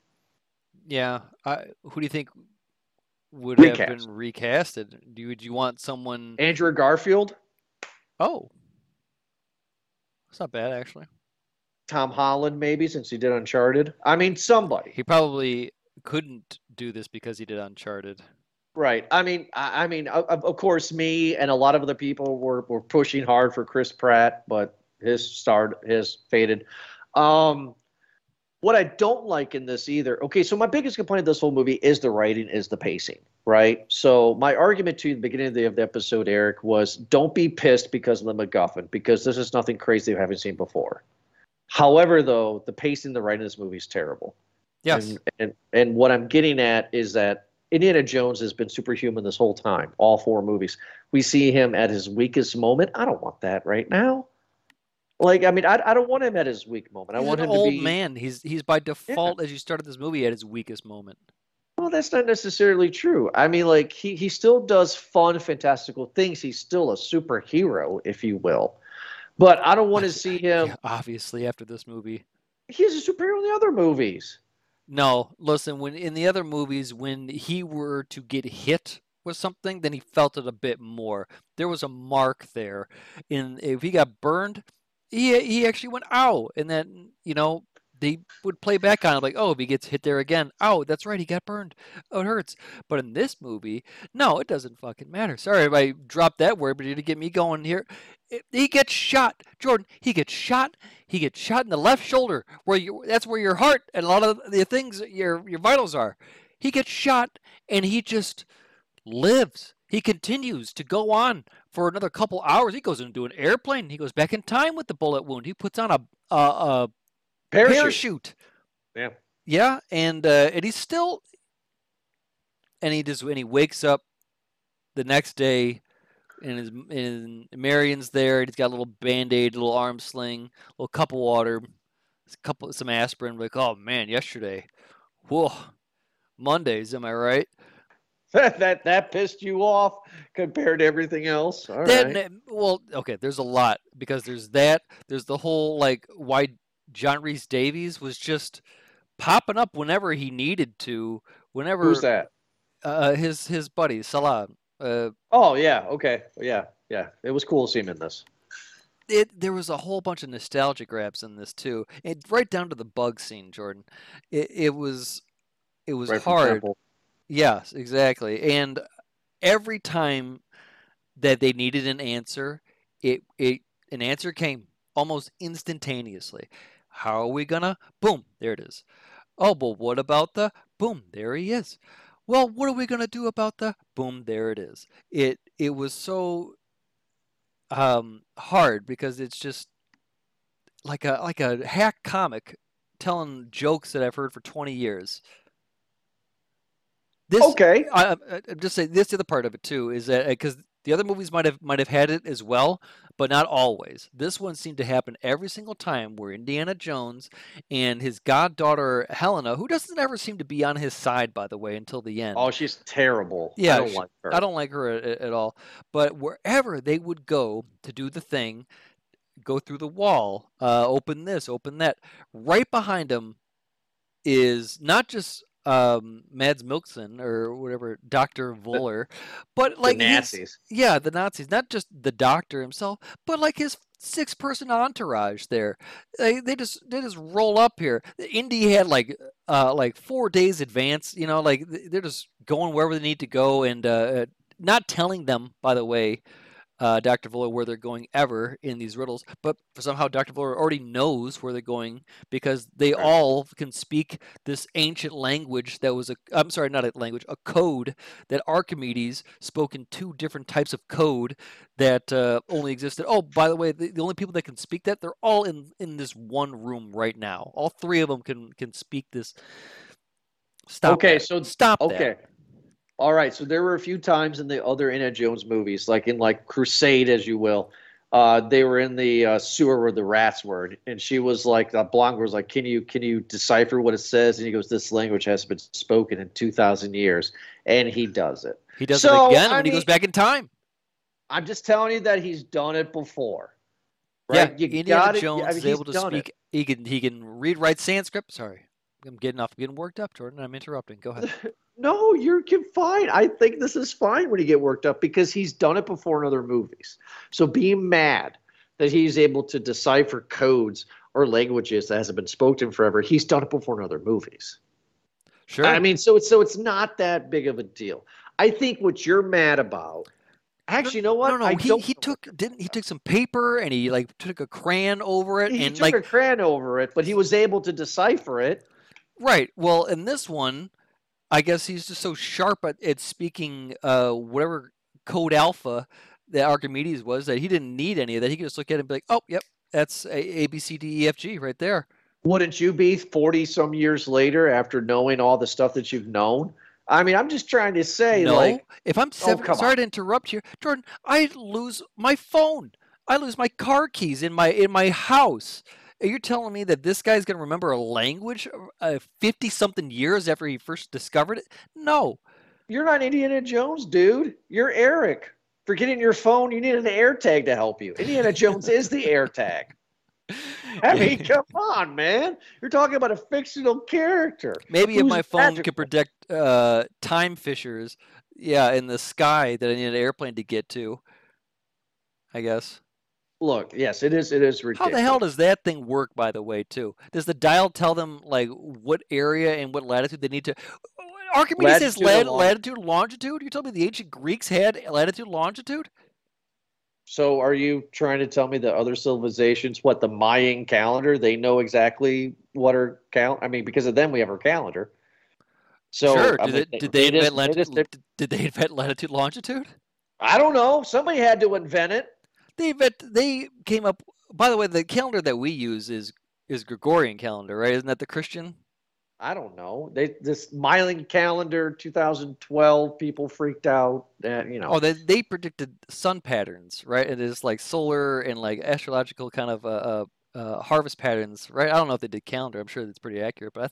B: Yeah. I, who do you think would have
A: Recast.
B: been recasted? Do you, would you want someone?
A: Andrew Garfield,
B: Oh, that's not bad actually.
A: Tom Holland, maybe since he did Uncharted. I mean, somebody.
B: He probably couldn't do this because he did Uncharted.
A: Right. I mean, I, I mean, of, of course, me and a lot of other people were, were pushing hard for Chris Pratt, but his star has faded. Um, what I don't like in this either. Okay, so my biggest complaint of this whole movie is the writing, is the pacing, right? So my argument to you at the beginning of the, of the episode, Eric, was don't be pissed because of the MacGuffin, because this is nothing crazy you haven't seen before. However, though, the pacing, the writing of this movie is terrible.
B: Yes.
A: And, and and what I'm getting at is that Indiana Jones has been superhuman this whole time, all four movies. We see him at his weakest moment. I don't want that right now. Like, I mean, I, I don't want him at his weak moment. I want
B: an
A: him
B: old
A: to be.
B: man. He's he's by default as you started this movie at his weakest moment.
A: Well, that's not necessarily true. I mean, like he he still does fun, fantastical things. He's still a superhero, if you will. But I don't want to see him.
B: Yeah, obviously, after this movie.
A: He's a superhero in the other movies.
B: No, listen. When in the other movies, when he were to get hit with something, then he felt it a bit more. There was a mark there. In if he got burned, he he actually went ow, and then you know they would play back on it like, oh, if he gets hit there again, oh, that's right, he got burned. Oh, it hurts. But in this movie, no, it doesn't fucking matter. Sorry if I dropped that word, but it to get me going here, he gets shot, Jordan. He gets shot. He gets shot in the left shoulder, where you that's where your heart and a lot of the things your your vitals are. He gets shot, and he just lives. He continues to go on for another couple hours. He goes into an airplane. He goes back in time with the bullet wound. He puts on a a, a
A: Parachute.
B: parachute.
A: Yeah.
B: Yeah, and uh, and he's still, and he just and he wakes up the next day, and his and Marion's there. And he's got a little band aid, little arm sling, a little cup of water, a couple some aspirin. Like, oh man, yesterday, whoa, Mondays, am I right?
A: that that that pissed you off compared to everything else. All
B: That-
A: right.
B: well, okay, there's a lot because there's that. There's the whole like why John Rhys Davies was just popping up whenever he needed to. Whenever
A: Who's that?
B: uh, his his buddy Sallah. Uh,
A: Oh yeah. Okay. Yeah. Yeah. It was cool to see him in this.
B: it there was a whole bunch of nostalgia grabs in this too. It right down to the bug scene, Jordan. It it was it was
A: Right
B: hard. Yes, exactly. And every time that they needed an answer, it it an answer came almost instantaneously. How are we gonna? Boom, there it is. Oh, but what about the? Boom, there he is. Well, what are we gonna do about the? Boom, there it is. It it was so um hard because it's just like a like a hack comic telling jokes that I've heard for 20 years. This
A: Okay.
B: I, I, I'm just saying this the other part of it too is that because the other movies might have might have had it as well, but not always. This one seemed to happen every single time where Indiana Jones and his goddaughter Helena, who doesn't ever seem to be on his side, by the way, until the end.
A: Oh, she's terrible.
B: Yeah,
A: I don't
B: she-
A: like her.
B: I don't like her at, at all. But wherever they would go to do the thing, go through the wall, uh, open this, open that, right behind them is not just um, Mads Mikkelsen or whatever, Doctor Voller, but like he's-
A: Nazis.
B: yeah, the Nazis, not just the doctor himself, but like his six-person entourage there. They, they just they just roll up here. Indy had like uh like four days advance. You know, like they're just going wherever they need to go and uh, not telling them, by the way, uh, Dr. Voller where they're going ever in these riddles. But somehow Dr. Voller already knows where they're going because they
A: Right.
B: all can speak this ancient language that was a I'm sorry, not a language, a code that Archimedes spoke in two different types of code that uh, only existed. Oh, by the way, the, the only people that can speak that they're all in in this one room right now. All three of them can can speak this. Stop.
A: Okay,
B: that.
A: so-
B: stop. that.
A: All right. So there were a few times in the other Indiana Jones movies, like in like Crusade, as you will. Uh, they were in the uh, sewer where the rats were, and she was like, the blonde girl was like, "Can you can you decipher what it says?" And he goes, "This language has been spoken in two thousand years," and he does it.
B: He does
A: So,
B: it again
A: I
B: when he goes back in time.
A: I'm just telling you that he's done it before.
B: Yeah,
A: Right? You
B: Indiana Jones
A: I mean,
B: is able to
A: done it.
B: speak. He can he can read write Sanskrit. Sorry, I'm getting off. I'm getting worked up, Jordan. I'm interrupting. Go ahead.
A: No, you're fine. I think this is fine when you get worked up because he's done it before in other movies. So being mad that he's able to decipher codes or languages that hasn't been spoken forever, he's done it before in other movies.
B: Sure.
A: I mean, so it's so it's not that big of a deal. I think what you're mad about Actually, you know what?
B: No, no,
A: I
B: he,
A: don't
B: he took didn't he took some paper and he like took a crayon over it
A: He
B: and
A: took
B: like
A: a crayon over it, but he was able to decipher it.
B: Right. Well, in this one, I guess he's just so sharp at, at speaking uh whatever code alpha that Archimedes was that he didn't need any of that. He could just look at it and be like, oh, yep, that's a, a B C D E F G right there.
A: Wouldn't you be 40 some years later after knowing all the stuff that you've known? I mean, I'm just trying to say,
B: no,
A: like,
B: if I'm seven,
A: come
B: sorry
A: on.
B: to interrupt you, Jordan. I lose my phone. I lose my car keys in my in my house. You're telling me that this guy's gonna remember a language fifty something years after he first discovered it? No.
A: you're not Indiana Jones, dude. You're Eric. Forgetting your phone, you need an air tag to help you. Indiana Jones is the air tag. I mean, come on, man. You're talking about a fictional character.
B: Maybe if my phone
A: magical.
B: could predict uh, time fissures, yeah, in the sky that I need an airplane to get to. I guess.
A: Look, yes, it is. It is ridiculous.
B: How the hell does that thing work, by the way, too? Does the dial tell them like what area and what latitude they need to? Uh, Archimedes has
A: Latitude
B: lat-
A: and long-
B: latitude, longitude. You told me the ancient Greeks had latitude, longitude.
A: So, are you trying to tell me that other civilizations, what the Mayan calendar, they know exactly what our count? I mean, because of them, we have our calendar. So,
B: sure.
A: I
B: Did,
A: mean,
B: they, did they
A: it is-
B: invent latitude? Did they invent latitude, longitude?
A: I don't know. Somebody had to invent it.
B: They They came up. By the way, the calendar that we use is is Gregorian calendar, right? Isn't that the Christian?
A: I don't know. They this Mayan calendar 2012 people freaked out. Uh, you know.
B: Oh, they they predicted sun patterns, right? It is like solar and like astrological kind of uh, uh, uh, harvest patterns, right? I don't know if they did calendar. I'm sure that's pretty accurate, but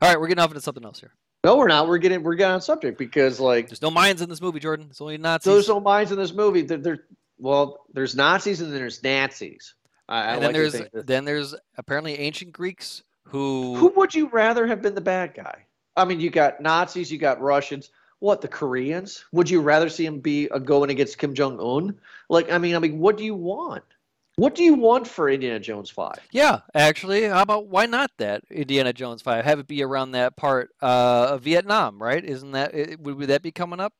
B: I... all right, we're getting off into something else here.
A: no, we're not. We're getting we're getting on subject because like
B: There's no Mayans in this movie, Jordan. It's only Nazis.
A: there's no minds in this movie. There, there well, there's Nazis and then there's Nazis. I, I
B: and
A: like
B: then
A: to
B: there's then there's apparently ancient Greeks who,
A: Who would you rather have been the bad guy? I mean, you got Nazis, you got Russians. What the Koreans? Would you rather see him be uh, going against Kim Jong Un? Like, I mean, I mean, what do you want? What do you want for Indiana Jones Five?
B: yeah, actually, how about why not that Indiana Jones five? Have it be around that part uh, of Vietnam, right? Isn't that it, would, would that be coming up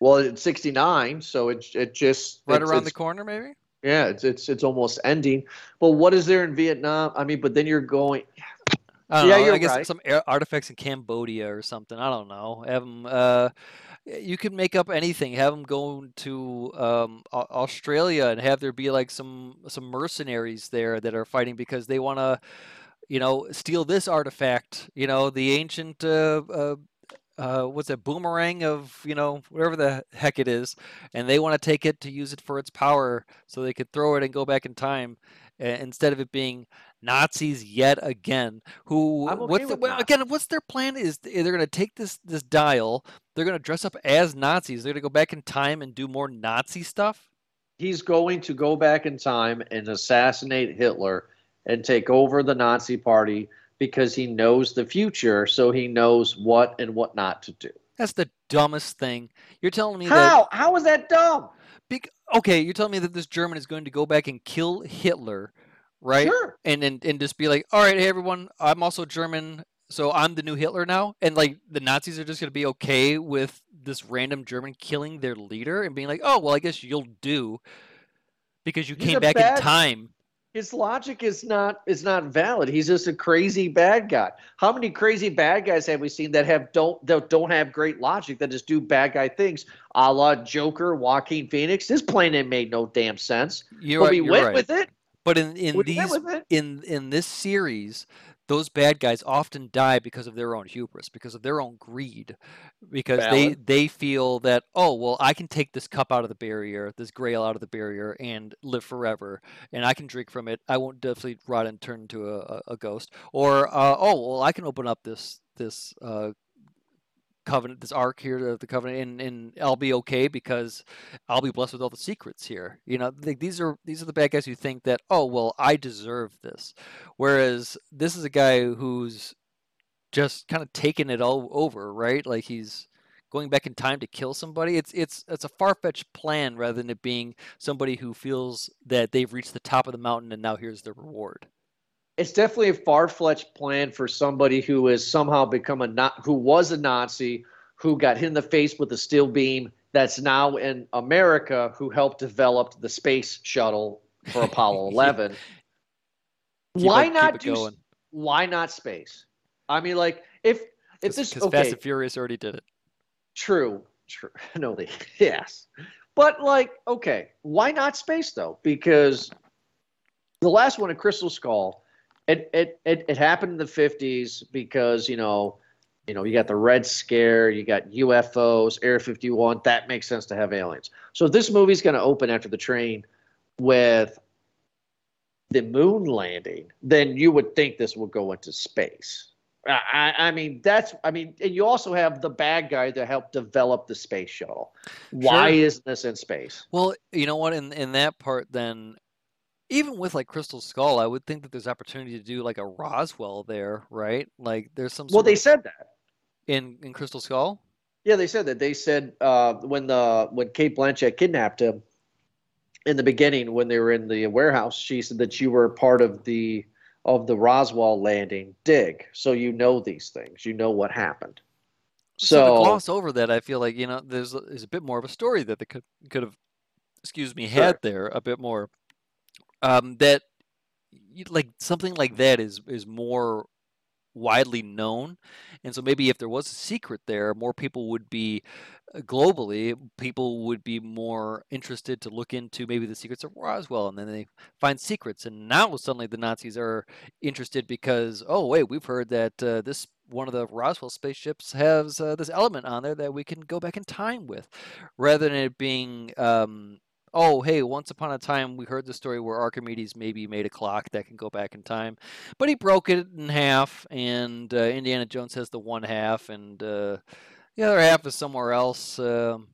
A: Well, it's sixty nine, so it it just
B: right
A: it's-
B: around the corner, maybe?
A: yeah, it's it's it's almost ending. But what is there in Vietnam? I mean, but then you're going.
B: I
A: Yeah,
B: know.
A: you're
B: I guess
A: right.
B: some artifacts in Cambodia or something. I don't know. Have them. Uh, you can make up anything. Have them go to um, Australia and have there be like some some mercenaries there that are fighting because they want to, you know, steal this artifact. You know, the ancient. Uh, uh, uh, what's that boomerang of you know whatever the heck it is, and they want to take it to use it for its power, so they could throw it and go back in time, uh, instead of it being Nazis yet again. Who
A: okay
B: what's the, well, again? What's their plan? Is they're going to take this this dial, they're going to dress up as Nazis, they're going to go back in time and do more Nazi stuff.
A: He's going to go back in time and assassinate Hitler and take over the Nazi Party because he knows the future, so he knows what and what not to do.
B: That's the dumbest thing. You're telling me that
A: How? How is that dumb?
B: Okay, you're telling me that this German is going to go back and kill Hitler, right?
A: Sure.
B: And and and just be like, all right, hey everyone, I'm also German, so I'm the new Hitler now, and like the Nazis are just going to be okay with this random German killing their leader and being like, oh well, I guess you'll do because you
A: He's
B: came back
A: bad-
B: in time.
A: His logic is not is not valid. He's just a crazy bad guy. How many crazy bad guys have we seen that have don't that don't have great logic that just do bad guy things, a la Joker, Joaquin Phoenix? His plan ain't made no damn sense.
B: You're,
A: but
B: right,
A: we went
B: right.
A: with it.
B: But in in
A: We
B: these
A: it.
B: in in this series, those bad guys often die because of their own hubris, because of their own greed, because they
A: Valid.
B: they feel that oh well I can take this cup out of the barrier, this grail out of the barrier, and live forever, and I can drink from it. I won't definitely rot and turn into a, a, a ghost, or uh, oh well I can open up this this uh, covenant, this ark here of the covenant, and, and I'll be okay because I'll be blessed with all the secrets here. You know, th- these are these are the bad guys who think that oh well I deserve this, whereas this is a guy who's just kind of taking it all over, right? Like he's going back in time to kill somebody. It's it's it's a far fetched plan rather than it being somebody who feels that they've reached the top of the mountain and now here's the reward.
A: It's definitely a far fetched plan for somebody who has somehow become a not who was a Nazi, who got hit in the face with a steel beam, that's now in America who helped develop the space shuttle for Apollo 11.
B: Keep
A: why
B: it-
A: not do?
B: going.
A: Why not space? I mean, like if if this
B: Because
A: okay,
B: Fast and Furious already did it.
A: True. True. No, they yes. But like, okay, why not space though? Because the last one, a Crystal Skull, it it it, it happened in the fifties because you know, you know, you got the Red Scare, you got UFOs, Area fifty one. That makes sense to have aliens. So if this movie's going to open after the train with the moon landing, then you would think this will go into space. I, I I mean, that's, I mean, and you also have the bad guy that helped develop the space shuttle. Why
B: Sure.
A: isn't this in space?
B: Well, you know what? In in that part, then, even with like Crystal Skull, I would think that there's opportunity to do like a Roswell there, right? Like there's some.
A: Well, they said that.
B: in in Crystal Skull.
A: Yeah, they said that. They said uh, when the when Cate Blanchett kidnapped him in the beginning when they were in the warehouse, she said that you were part of the of the Roswell landing dig, so you know these things. You know what happened.
B: So, to
A: So,
B: gloss over that, I feel like you know there's a, there's a bit more of a story that they could could have, excuse me,
A: Sure.
B: had there a bit more. Um, that like something like that is is more widely known, and so maybe if there was a secret there, more people would be uh, globally people would be more interested to look into maybe the secrets of Roswell, and then they find secrets, and now suddenly the Nazis are interested because oh wait we've heard that uh, this one of the Roswell spaceships has uh, this element on there that we can go back in time with, rather than it being um, oh hey once upon a time we heard the story where Archimedes maybe made a clock that can go back in time, but he broke it in half, and uh, Indiana Jones has the one half, and uh, the other half is somewhere else. Um,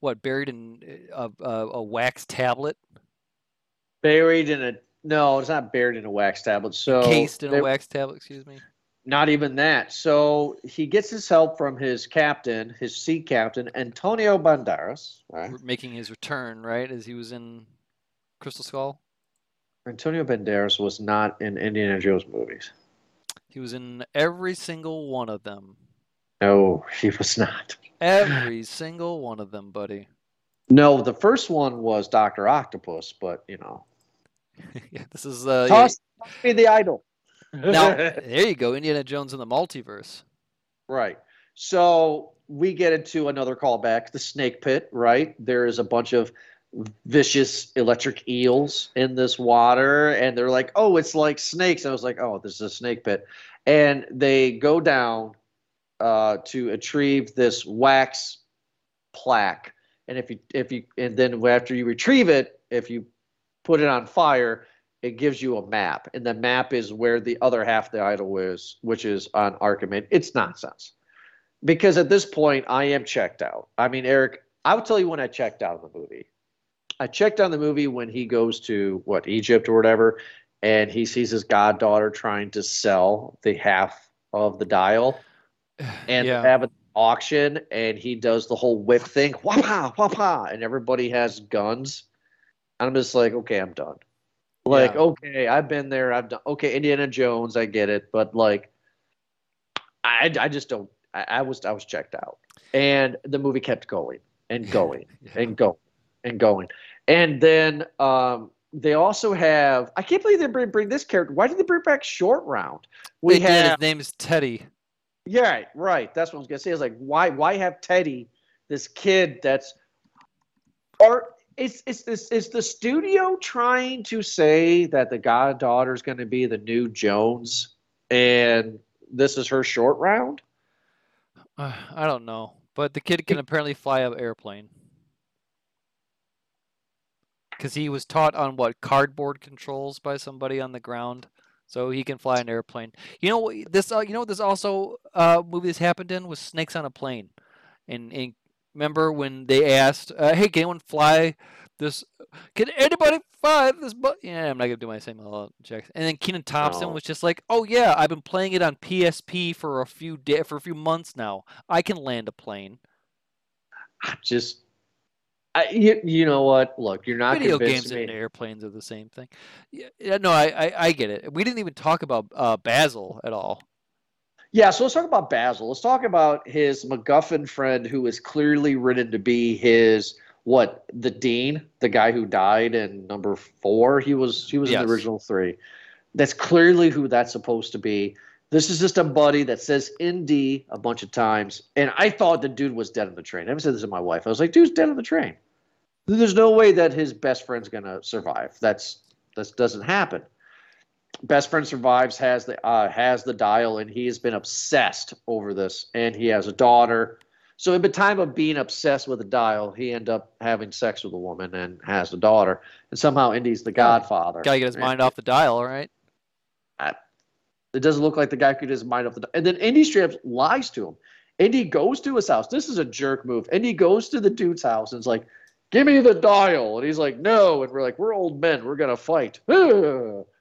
B: what buried in uh, a, a, a wax tablet,
A: buried in a no, it's not buried in a wax tablet. So
B: cased in a wax tablet. Excuse me.
A: Not even that. So he gets his help from his captain, his sea captain, Antonio Banderas. Right?
B: making his return, right? As he was in Crystal Skull.
A: Antonio Banderas was not in Indiana Jones movies.
B: He was in every single one of them.
A: No, he was not.
B: Every single one of them, buddy.
A: No, the first one was Doctor Octopus, but you know,
B: yeah, this is uh, yeah,
A: toss toss me the idol.
B: Now there you go, Indiana Jones in the multiverse.
A: right. So we get into another callback, the snake pit. Right, there is a bunch of vicious electric eels in this water, and they're like, "Oh, it's like snakes." I was like, "Oh, this is a snake pit," and they go down uh, to retrieve this wax plaque. And if you if you and then after you retrieve it, if you put it on fire, it gives you a map, and the map is where the other half of the idol is, which is on Archimedes. It's nonsense because at this point I am checked out. I mean, Eric, I will tell you when I checked out of the movie. I checked on the movie when he goes to what Egypt or whatever, and he sees his goddaughter trying to sell the half of the dial and
B: yeah,
A: have an auction and he does the whole whip thing wapa wapa and everybody has guns and i'm just like okay i'm done like
B: Yeah.
A: okay i've been there i've done okay indiana jones i get it but like i i just don't I, I was i was checked out and the movie kept going and going
B: Yeah.
A: and going and going and then um they also have i can't believe they bring, bring this character why did they bring back short round we
B: They did. His name is Teddy.
A: yeah, right, right. That's what I was gonna say. Is like, why, why have Teddy, this kid that's, or is is this is the studio trying to say that the goddaughter is going to be the new Jones, and this is her short round?
B: Uh, I don't know, but the kid can apparently fly an airplane because he was taught on what cardboard controls by somebody on the ground, so he can fly an airplane. You know this? Uh, you know this also uh, movie this happened in was Snakes on a Plane, and, and remember when they asked, uh, "Hey, can anyone fly this? Can anybody fly this?" But yeah, I'm not gonna do my same little checks. And then Kenan Thompson was just like, "Oh yeah, I've been playing it on PSP for a few day for a few months now. I can land a plane."
A: I Just, I, you, you know what? Look, you're not
B: Video games
A: me.
B: and airplanes are the same thing. Yeah, yeah no, I, I, I get it. We didn't even talk about uh, Basil at all.
A: Yeah, so let's talk about Basil. Let's talk about his MacGuffin friend who is clearly written to be his what the dean, the guy who died in number four. He was he was in the original three. That's clearly who that's supposed to be. This is just a buddy that says Indy a bunch of times, and I thought the dude was dead on the train. I even said this to my wife. I was like, "Dude's dead on the train." There's no way that his best friend's gonna survive. That's that doesn't happen. Best friend survives, has the uh, has the dial, and he has been obsessed over this, and he has a daughter. So in the time of being obsessed with the dial, he end up having sex with a woman and has a daughter, and somehow Indy's the godfather.
B: Gotta get his mind off the dial, all right?
A: It doesn't look like the guy could get his mind off the dial. And then Indy straight lies to him. Indy goes to his house. This is a jerk move. Indy goes to the dude's house and is like, "Give me the dial," and he's like, "No," and we're like, "We're old men. We're gonna fight."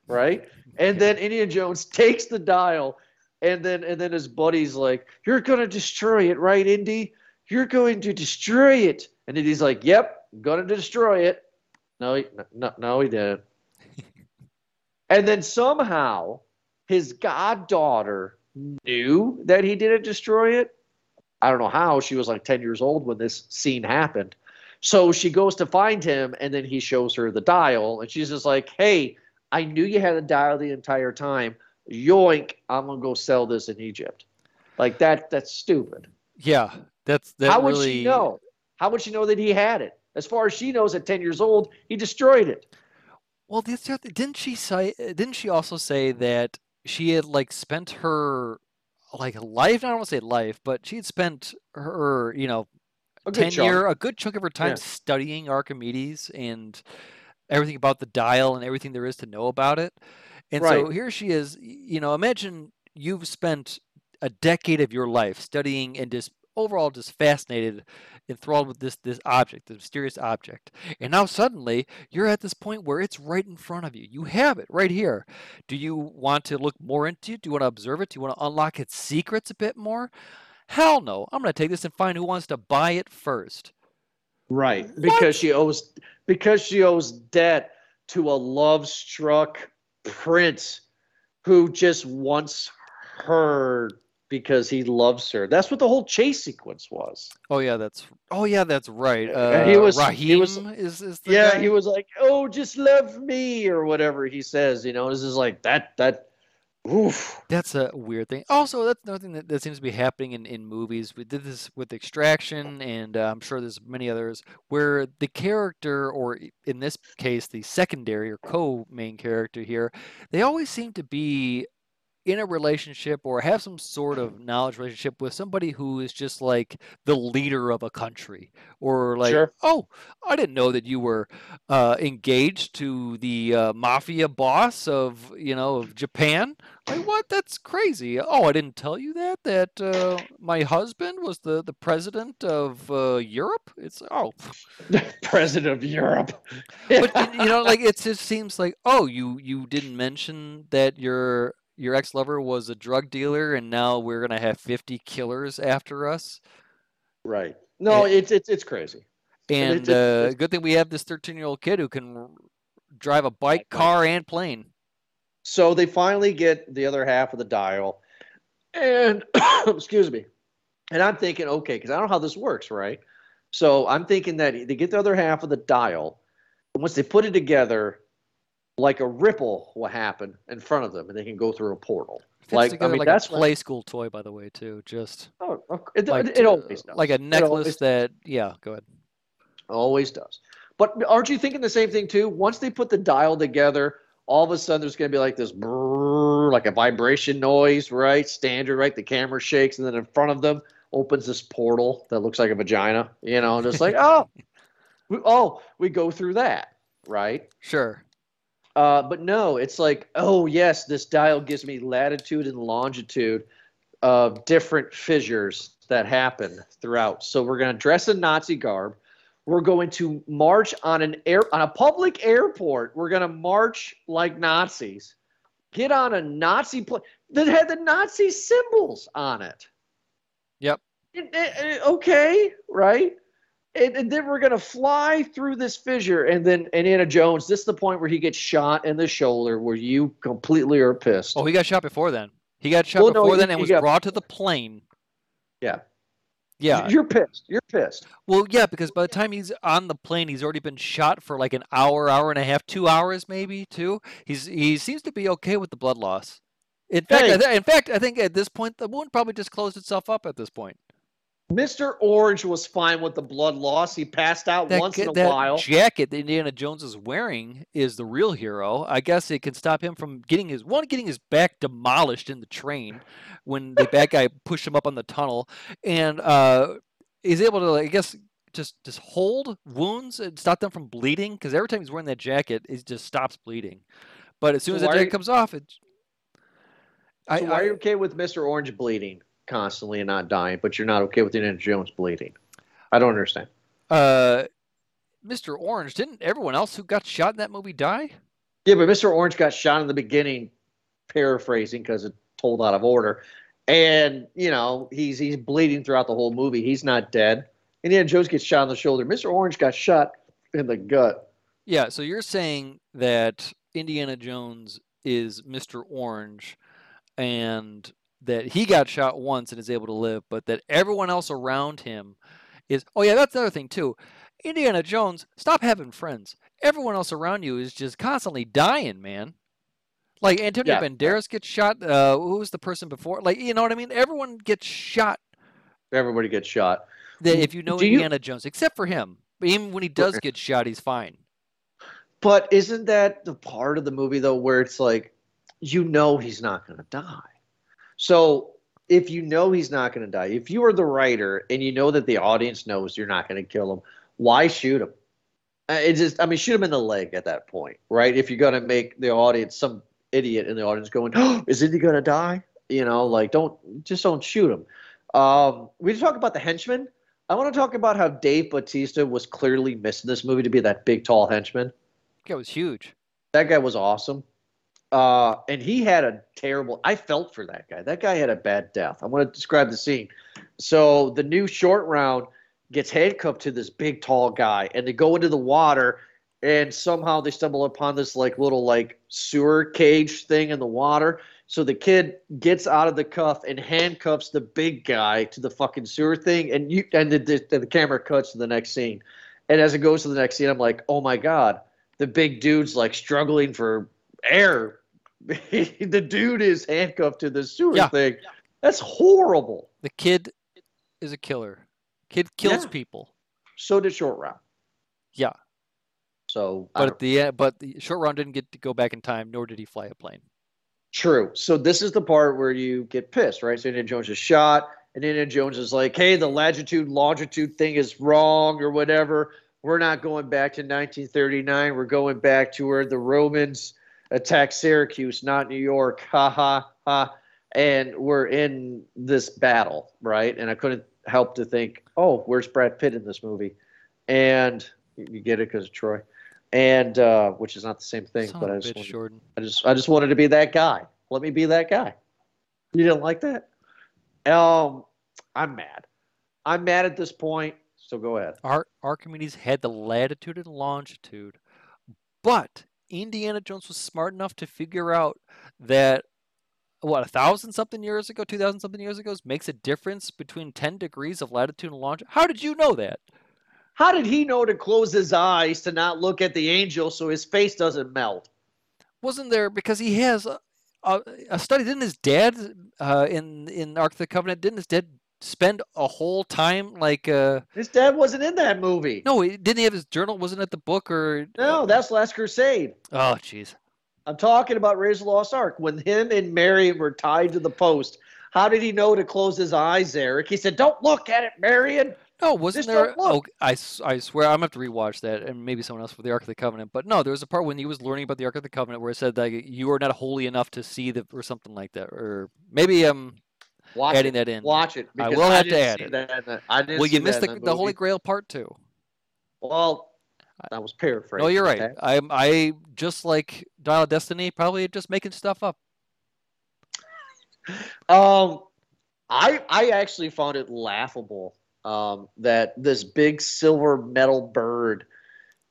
A: right? And then Indiana Jones takes the dial, and then and then his buddy's like, "You're gonna destroy it, right, Indy? You're going to destroy it." And Indy's like, "Yep, I'm gonna destroy it." No, he, no, no, he didn't. and then somehow his goddaughter knew that he didn't destroy it. I don't know how. She was like 10 years old when this scene happened. So she goes to find him, and then he shows her the dial, and she's just like, "Hey, I knew you had a dial the entire time. Yoink! I'm gonna go sell this in Egypt." Like that. That's stupid.
B: Yeah, that's that
A: How would she know? How would she know that he had it? As far as she knows, at 10 years old, he destroyed it.
B: Well, the other th- didn't she say? Didn't she also say that she had like spent her like life? I don't want to say life, but she had spent her, you know,
A: A good chunk.
B: tenure, a good chunk of her time
A: Yeah.
B: studying Archimedes and everything about the dial and everything there is to know about it. And so here she is. You know, imagine you've spent a decade of your life studying and just overall just fascinated, enthralled with this this object, the mysterious object. And now suddenly you're at this point where it's right in front of you. You have it right here. Do you want to look more into it? Do you want to observe it? Do you want to unlock its secrets a bit more? Hell no. I'm going to take this and find who wants to buy it first.
A: Right. Because she owes because she owes debt to a love struck prince who just wants her because he loves her. That's what the whole chase sequence was.
B: Oh yeah, that's oh yeah, that's right. Uh,
A: he was-
B: Raheem
A: he was-
B: is is the
A: Yeah,
B: guy?
A: he was like, "Oh, just love me" or whatever he says, you know. This is like that that oof.
B: That's a weird thing. Also, that's another thing that, that seems to be happening in, in movies. We did this with Extraction, and uh, I'm sure there's many others where the character, or in this case, the secondary or co-main character here, they always seem to be in a relationship or have some sort of knowledge relationship with somebody who is just like the leader of a country or like
A: Sure.
B: oh i didn't know that you were uh, engaged to the uh, mafia boss of you know of japan. Like what? That's crazy. Oh i didn't tell you that that uh, my husband was the the president of uh, europe? It's oh.
A: President of Europe.
B: but you know like it just seems like oh you you didn't mention that your your ex-lover was a drug dealer and now we're gonna have 50 killers after us
A: right. No,
B: Yeah.
A: it's it's it's crazy. And
B: and
A: it's-
B: uh,
A: it's-
B: good thing we have this 13 year old kid who can drive a bike car and plane
A: So they finally get the other half of the dial, and excuse me, and I'm thinking, okay, because I don't know how this works, right? So I'm thinking that they get the other half of the dial, and once they put it together, like a ripple will happen in front of them, and they can go through a portal. Like I mean,
B: like
A: that's
B: a play school toy by the way too just
A: Oh, it,
B: like
A: it, it always does.
B: like a necklace that yeah go ahead
A: Always does. But aren't you thinking the same thing too? Once they put the dial together, all of a sudden there's going to be like this brrr, like a vibration noise, right? Standard, right? The camera shakes, and then in front of them opens this portal that looks like a vagina, you know, and it's like, oh, we, oh, we go through that, right?
B: sure
A: Uh, but no, it's like, oh yes, this dial gives me latitude and longitude of different fissures that happen throughout. So we're going to dress in Nazi garb. We're going to march on an air on a public airport. We're going to march like Nazis. Get on a Nazi plane that had the Nazi symbols on it.
B: Yep.
A: It- it- it- okay, right? And, and then we're gonna fly through this fissure, and then Indiana Jones. This is the point where he gets shot in the shoulder, where you completely are pissed.
B: oh he got shot before then He got shot
A: Well, no,
B: before
A: he-
B: then and was
A: got-
B: brought to the plane.
A: Yeah.
B: Yeah.
A: You're pissed. You're pissed.
B: Well, yeah, because by the time he's on the plane, he's already been shot for like an hour, hour and a half, two hours maybe, too. He's he seems to be okay with the blood loss. In fact, I th- in fact, I think at this point the wound probably just closed itself up at this point.
A: Mr. Orange was fine with the blood loss. He passed out
B: That,
A: once in a
B: that
A: while.
B: jacket that Indiana Jones is wearing is the real hero. I guess it can stop him from getting his one getting his back demolished in the train when the bad guy pushed him up on the tunnel, and uh, he's able to, I guess, just just hold wounds and stop them from bleeding. Because every time he's wearing that jacket, it just stops bleeding. But as soon
A: So
B: as the jacket
A: you-
B: comes off, it. I,
A: so why are you okay with Mr. Orange bleeding constantly and not dying, but you're not okay with Indiana Jones bleeding? I don't understand.
B: uh, Mr. Orange, didn't everyone else who got shot in that movie die?
A: Yeah, but Mr. Orange got shot in the beginning, paraphrasing because it told out of order. And, you know, he's he's bleeding throughout the whole movie. He's not dead. Indiana Jones gets shot in the shoulder. Mr. Orange got shot in the gut.
B: Yeah, so you're saying that Indiana Jones is Mr. Orange and that he got shot once and is able to live, but that everyone else around him is Oh yeah, that's another thing too. Indiana Jones, stop having friends. Everyone else around you is just constantly dying, man. Like Antonio
A: Yeah.
B: Banderas gets shot. Uh, who was the person before? Like, you know what I mean? Everyone gets shot.
A: Everybody gets shot.
B: That if you know
A: Do you-
B: Indiana Jones, except for him. Even when he does get shot, he's fine.
A: But isn't that the part of the movie though where it's like you know he's not going to die. So if you know he's not going to die, if you are the writer and you know that the audience knows you're not going to kill him, why shoot him? Uh, It just, I mean, shoot him in the leg at that point, right? If you're going to make the audience some idiot in the audience going, oh, "Isn't he going to die?" You know, like don't just don't shoot him. Um, we just talk about the henchman. I want to talk about how Dave Bautista was clearly missing this movie to be that big, tall henchman.
B: That guy was huge.
A: That guy was awesome. Uh, and he had a terrible. I felt for that guy. That guy had a bad death. I want to describe the scene. So the new short round gets handcuffed to this big, tall guy, and they go into the water, and somehow they stumble upon this like little like sewer cage thing in the water. So the kid gets out of the cuff and handcuffs the big guy to the fucking sewer thing, and you and the, the, the camera cuts to the next scene. And as it goes to the next scene, I'm like, oh my god, the big dude's like struggling for air. the dude is handcuffed to the sewer
B: Yeah.
A: thing. That's horrible.
B: The kid is a killer. Kid kills
A: Yeah.
B: people.
A: So did short round.
B: Yeah.
A: So
B: But at the end, but the short round didn't get to go back in time, nor did he fly a plane.
A: True. So this is the part where you get pissed, right? So Indiana Jones is shot, and Indiana Jones is like, "Hey, the latitude longitude thing is wrong, or whatever. We're not going back to 1939. We're going back to where the Romans attacked Syracuse, not New York. Ha ha ha." And we're in this battle, right? And I couldn't help to think, "Oh, where's Brad Pitt in this movie?" And you get it because of Troy, and uh, which is not the same thing,
B: Son
A: but I just wanted-
B: Jordan.
A: I just I just wanted to be that guy. Let me be that guy. You didn't like that? Um, I'm mad. I'm mad at this point. So go ahead.
B: Our Archimedes had the latitude and longitude, but Indiana Jones was smart enough to figure out that what a thousand something years ago, two thousand something years ago, makes a difference between ten degrees of latitude and longitude. How did you know that?
A: How did he know to close his eyes to not look at the angel so his face doesn't melt?
B: Wasn't there because he has a, a, a study? Didn't his dad uh, in in Ark of the Covenant? Didn't his dad spend a whole time like? Uh,
A: His dad wasn't in that movie.
B: no, he- didn't he have his journal? Wasn't it the book or?
A: No, that's Last Crusade.
B: Oh, jeez.
A: I'm talking about Raise the Lost Ark. When him and Marion were tied to the post, how did he know to close his eyes, Eric? He said, Don't look at it, Marion.
B: No, wasn't
A: Just
B: there? Oh, I, I swear I'm gonna have to rewatch that, and maybe someone else for the Ark of the Covenant. But no, there was a part when he was learning about the Ark of the Covenant where it said like you are not holy enough to see the or something like that, or maybe I'm
A: Watch
B: adding
A: it.
B: that in.
A: Watch it.
B: I will have to add it.
A: that the- I didn't
B: Well, you missed the,
A: in
B: the Holy. Grail part two.
A: Well, that was paraphrasing.
B: No, you're right.
A: okay?
B: I'm I just like Dial of Destiny, probably just making stuff up.
A: Um, I I actually found it laughable um, that this big silver metal bird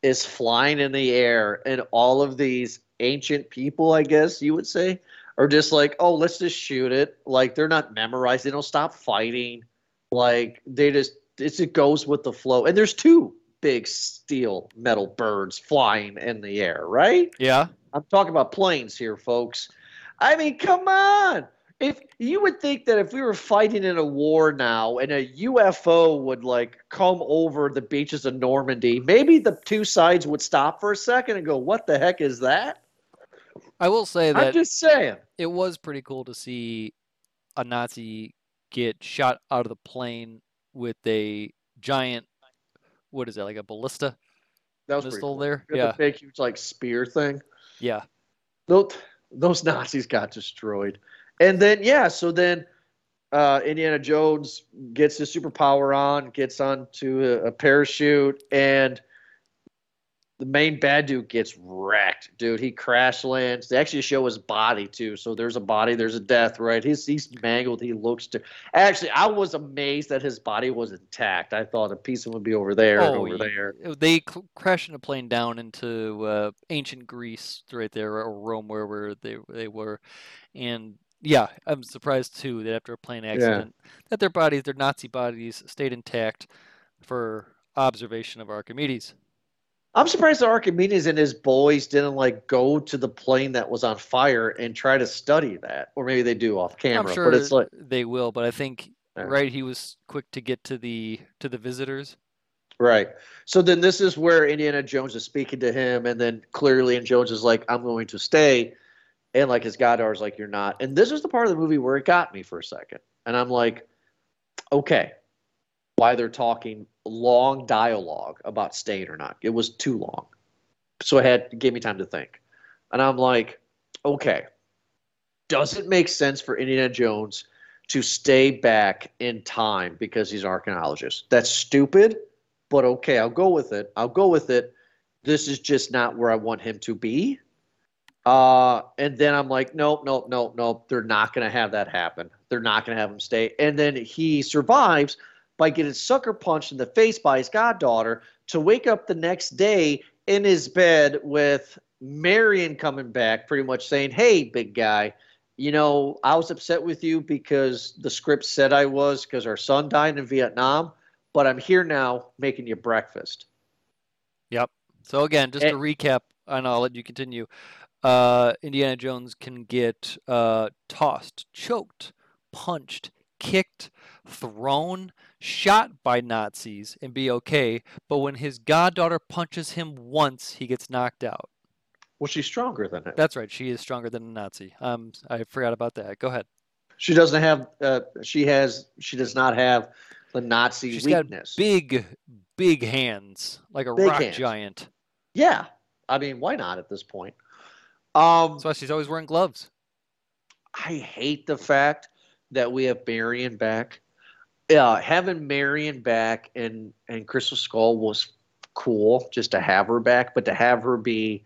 A: is flying in the air, and all of these ancient people, I guess you would say, are just like, oh, let's just shoot it. Like they're not memorized. They don't stop fighting. Like they just it's, it goes with the flow. And there's two big steel metal birds flying in the air, right?
B: Yeah.
A: I'm talking about planes here, folks. I mean, come on. If you would think that if we were fighting in a war now and a UFO would like come over the beaches of Normandy, maybe the two sides would stop for a second and go, "What the heck is that?"
B: I will say that I'm
A: just saying.
B: it was pretty cool to see a Nazi get shot out of the plane with a giant what is that, like a ballista
A: That was
B: missile
A: cool.
B: there? Yeah.
A: the big, huge like spear thing.
B: Yeah.
A: those, those Nazis got destroyed. And then yeah, so then uh, Indiana Jones gets his superpower on, gets onto a, a parachute, and the main bad dude gets wrecked, dude. He crash lands. They actually show his body too. So there's a body, there's a death, right? He's he's mangled. He looks to. Actually, I was amazed that his body was intact. I thought a piece of him would be over there and
B: Oh,
A: over
B: yeah.
A: there.
B: They cl- crashed in a plane down into uh, ancient Greece, right there, or Rome, where where they they were, and yeah, I'm surprised too that after a plane accident, that their bodies, their Nazi bodies, stayed intact for observation of Archimedes.
A: I'm surprised the Archimedes and his boys didn't like go to the plane that was on fire and try to study that, or maybe they do off camera.
B: I'm sure
A: but it's like
B: they will, but I think
A: Yeah.
B: right, he was quick to get to the to the visitors.
A: right. So then this is where Indiana Jones is speaking to him, and then clearly, and Jones is like, "I'm going to stay," and like his goddaughter's like, "You're not." And this is the part of the movie where it got me for a second, and I'm like, "Okay." Why they're talking long dialogue about staying or not? It was too long, so it had gave me time to think, and I'm like, okay, does it make sense for Indiana Jones to stay back in time because he's an archaeologist? That's stupid, but okay, I'll go with it. I'll go with it. This is just not where I want him to be. Uh, and then I'm like, nope, nope, nope, nope. They're not going to have that happen. They're not going to have him stay. And then he survives by getting sucker punched in the face by his goddaughter to wake up the next day in his bed with Marion coming back, pretty much saying, Hey, big guy, you know, I was upset with you because the script said I was because our son died in Vietnam, but I'm here now making you breakfast.
B: Yep. So again, just to recap, and I'll let you continue. Uh, Indiana Jones can get uh, tossed, choked, punched, kicked, thrown, shot by Nazis, and be okay. But when his goddaughter punches him once, he gets knocked out.
A: Well, she's stronger than him.
B: That's right. She is stronger than a Nazi. Um, I forgot about that. Go ahead.
A: She doesn't have. Uh, she has. She does not have the Nazi
B: She's
A: weakness.
B: got big, big hands, like a
A: Big
B: rock
A: hands.
B: giant.
A: yeah, I mean, why not at this point? Um,
B: That's why she's always wearing gloves.
A: I hate the fact that we have Marion back. Yeah, having Marion back and and Crystal Skull was cool just to have her back, but to have her be,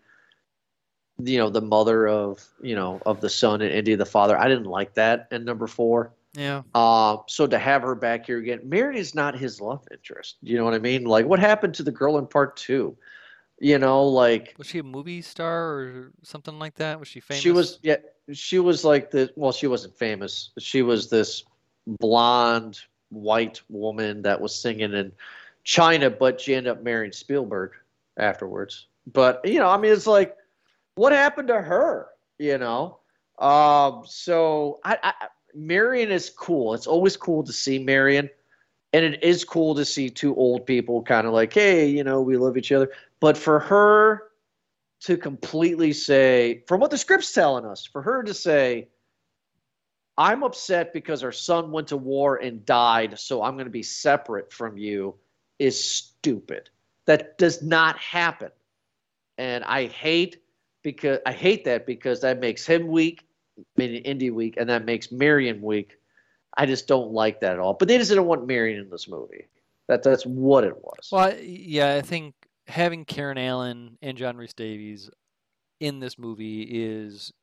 A: you know, the mother of you know of the son and Indy the father, I didn't like that in number four.
B: Yeah.
A: Uh, so to have her back here again, Marion is not his love interest. You know what I mean? Like, what happened to the girl in part two? You know, like
B: Was she a movie star or something like that? Was she famous?
A: She was yeah, she was like the well, she wasn't famous. She was this blonde white woman that was singing in China, but she ended up marrying Spielberg afterwards. But you know, I mean, it's like, what happened to her? You know, um, so I, I Marion is cool. It's always cool to see Marion, and it is cool to see two old people kind of like, hey, you know, we love each other. But for her to completely say, from what the script's telling us, for her to say, I'm upset because our son went to war and died, so I'm going to be separate from you, is stupid. That does not happen. And I hate because I hate that because that makes him weak, meaning Indy weak, and that makes Marion weak. I just don't like that at all. But they just didn't want Marion in this movie. That that's what it was.
B: Well, yeah, I think having Karen Allen and John Rhys Davies in this movie is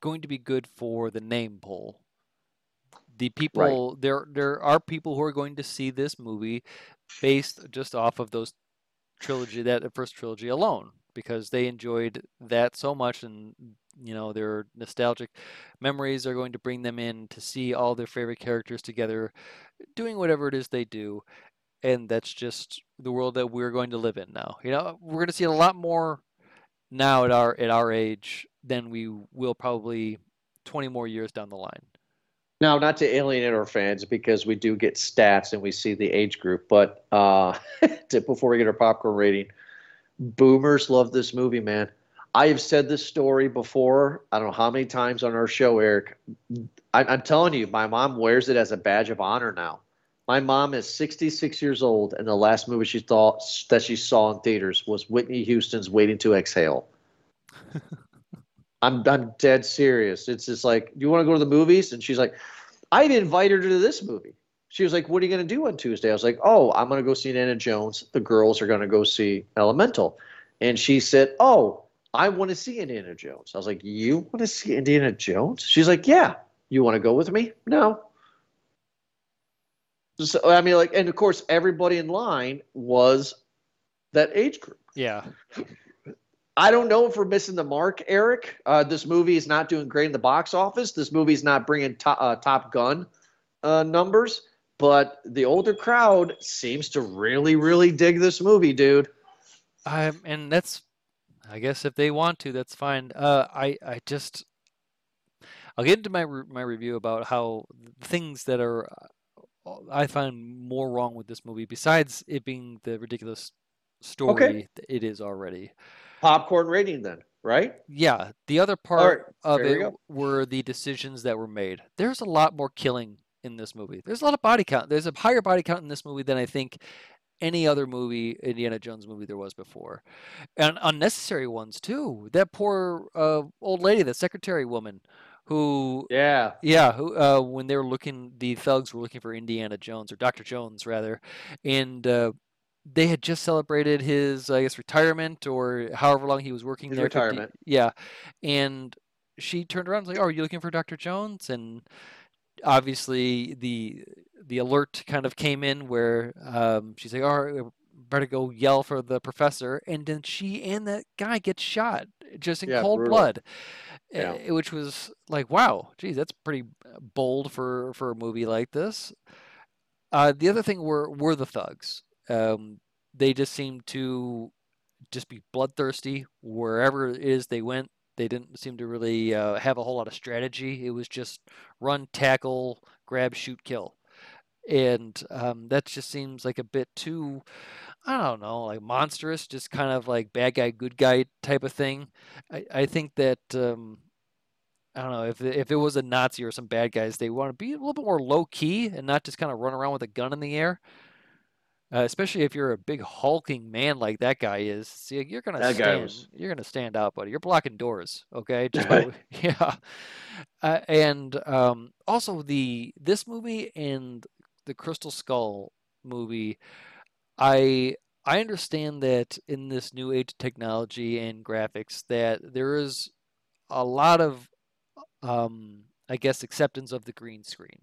B: going to be good for the name poll. The people there there are people who are going to see this movie based just off of those trilogy that first trilogy alone because they enjoyed that so much and you know their nostalgic memories are going to bring them in to see all their favorite characters together doing whatever it is they do. And that's just the world that we're going to live in now. You know we're going to see a lot more now at our at our age than we will probably 20 more years down the line
A: Now, not to alienate our fans because we do get stats and we see the age group, but uh, to, before we get our popcorn rating, boomers love this movie, man. I have said this story before. I don't know how many times on our show, Eric. I, I'm telling you, my mom wears it as a badge of honor now. My mom is 66 years old, and the last movie she thought that she saw in theaters was Whitney Houston's "Waiting to Exhale." I'm I'm dead serious. It's just like, do you want to go to the movies? And she's like, I invited her to this movie. She was like, What are you going to do on Tuesday? I was like, Oh, I'm going to go see Indiana Jones. The girls are going to go see Elemental. And she said, Oh, I want to see Indiana Jones. I was like, You want to see Indiana Jones? She's like, Yeah. You want to go with me? No. So, I mean, like, and of course, everybody in line was that age group.
B: yeah
A: I don't know if we're missing the mark, Eric. Uh, this movie is not doing great in the box office. This movie is not bringing to, uh, Top Gun uh, numbers, but the older crowd seems to really, really dig this movie, dude.
B: Um, and that's, I guess, if they want to, that's fine. Uh, I, I just, I'll get into my re- my review about how things that are, I find more wrong with this movie, besides it being the ridiculous story that it is already.
A: Popcorn rating, then, right?
B: Yeah, the other part
A: right,
B: of
A: we
B: it were the decisions that were made. There's a lot more killing in this movie. There's a lot of body count. There's a higher body count in this movie than I think any other movie, Indiana Jones movie, there was before, and unnecessary ones too. That poor uh, old lady, the secretary woman, who
A: Yeah.
B: yeah, who uh, when they were looking, the thugs were looking for Indiana Jones or Doctor Jones rather, and uh, they had just celebrated his, I guess, retirement or however long he was working
A: His
B: there. 50
A: retirement.
B: yeah, and she turned around and was like, "Oh, are you looking for Doctor Jones?" And obviously the the alert kind of came in where um, she's like, "Oh, better go yell for the professor," and then she and that guy get shot just in
A: Yeah,
B: cold
A: brutal.
B: blood,
A: Yeah.
B: eh, which was like, "Wow, geez, that's pretty bold for for a movie like this." Uh, the other thing were were the thugs. Um, they just seemed to just be bloodthirsty wherever it is they went. They didn't seem to really uh, have a whole lot of strategy. It was just run, tackle, grab, shoot, kill, and um, that just seems like a bit too. I don't know, like monstrous, just kind of like bad guy, good guy type of thing. I, I think that um, I don't know if it- if it was a Nazi or some bad guys, they want to be a little bit more low key and not just kind of run around with a gun in the air. Uh, especially if you're a big hulking man like that guy is, see, you're gonna
A: That
B: stand.
A: was-
B: You're gonna stand out, buddy. You're blocking doors, okay? Just by- yeah. Uh, and um, also the this movie and the Crystal Skull movie, I I understand that in this new age of technology and graphics that there is a lot of um, I guess acceptance of the green screen,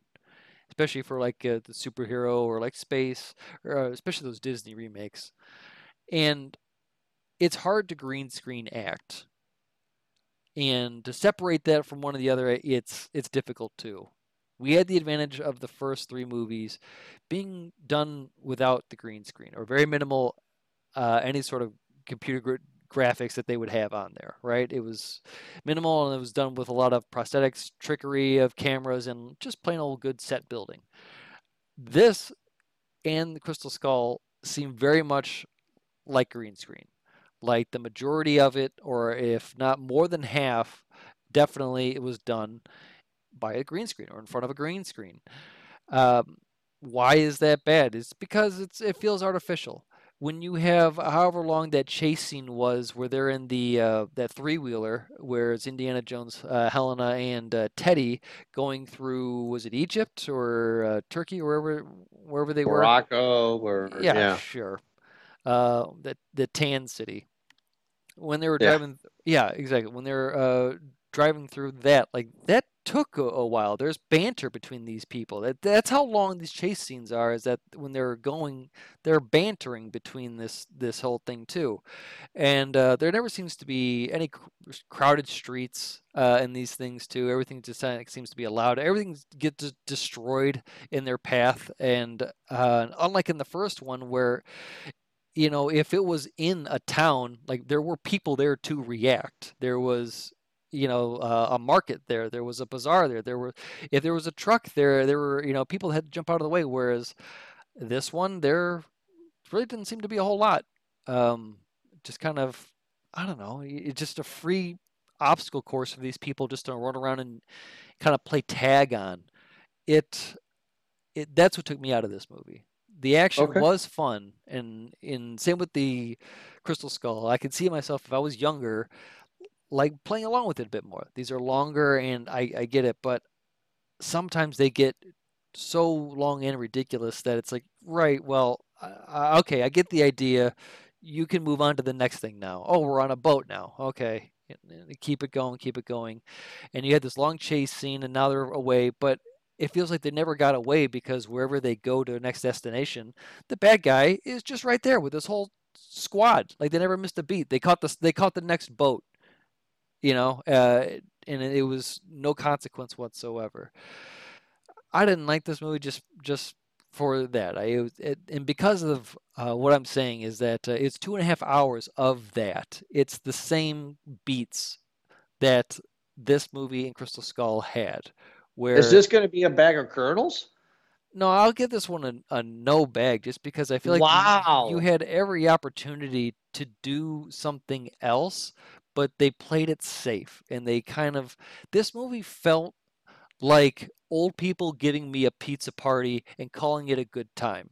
B: especially for like uh, the superhero or like space, or uh, especially those Disney remakes. And it's hard to green screen act, and to separate that from one or the other, it's it's difficult too. We had the advantage of the first three movies being done without the green screen or very minimal uh, any sort of computer gra- graphics that they would have on there, right? It was minimal and it was done with a lot of prosthetics, trickery of cameras, and just plain old good set building. This and the Crystal Skull seem very much like green screen. Like the majority of it, or if not more than half, definitely it was done by a green screen or in front of a green screen. Um, why is that bad? It's because it's it feels artificial. When you have however long that chase scene was, where they're in the uh, that three wheeler, where it's Indiana Jones, uh, Helena, and uh, Teddy going through was it Egypt or uh, Turkey, or wherever wherever they were.
A: Morocco or
B: Yeah,
A: yeah.
B: sure. Uh, the the tan city. When they were
A: Yeah.
B: driving, yeah, exactly. When they're uh, driving through that, like that took a, a while. There's banter between these people. That that's how long these chase scenes are. Is that when they're going, they're bantering between this this whole thing too, and uh, there never seems to be any cr- crowded streets uh, in these things too. Everything just seems to be allowed. Everything gets destroyed in their path, and uh, unlike in the first one where you know, if it was in a town, like there were people there to react. There was, you know, uh, a market there. There was a bazaar there. There were, if there was a truck there, there were, you know, people had to jump out of the way. Whereas this one, there really didn't seem to be a whole lot. Um, just kind of, I don't know, it's just a free obstacle course for these people just to run around and kind of play tag on. It, it that's what took me out of this movie the action okay. was fun and in same with the crystal skull i could see myself if i was younger like playing along with it a bit more. These are longer and i, I get it but sometimes they get so long and ridiculous that it's like right well uh, okay i get the idea. You can move on to the next thing now. Oh we're on a boat now. Okay. Keep it going keep it going. And you had this long chase scene and now they're away but it feels like they never got away because wherever they go to the next destination, the bad guy is just right there with this whole squad. Like they never missed a beat. They caught the they caught the next boat, you know, uh, and it was no consequence whatsoever. I didn't like this movie just just for that. I it, and because of uh, what I'm saying is that uh, it's two and a half hours of that. It's the same beats that this movie and Crystal Skull had where
A: is this going to be a bag of kernels?
B: No, I'll give this one a, a no bag just because I feel like
A: wow.
B: you, you had every opportunity to do something else, but they played it safe and they kind of this movie felt like old people giving me a pizza party and calling it a good time.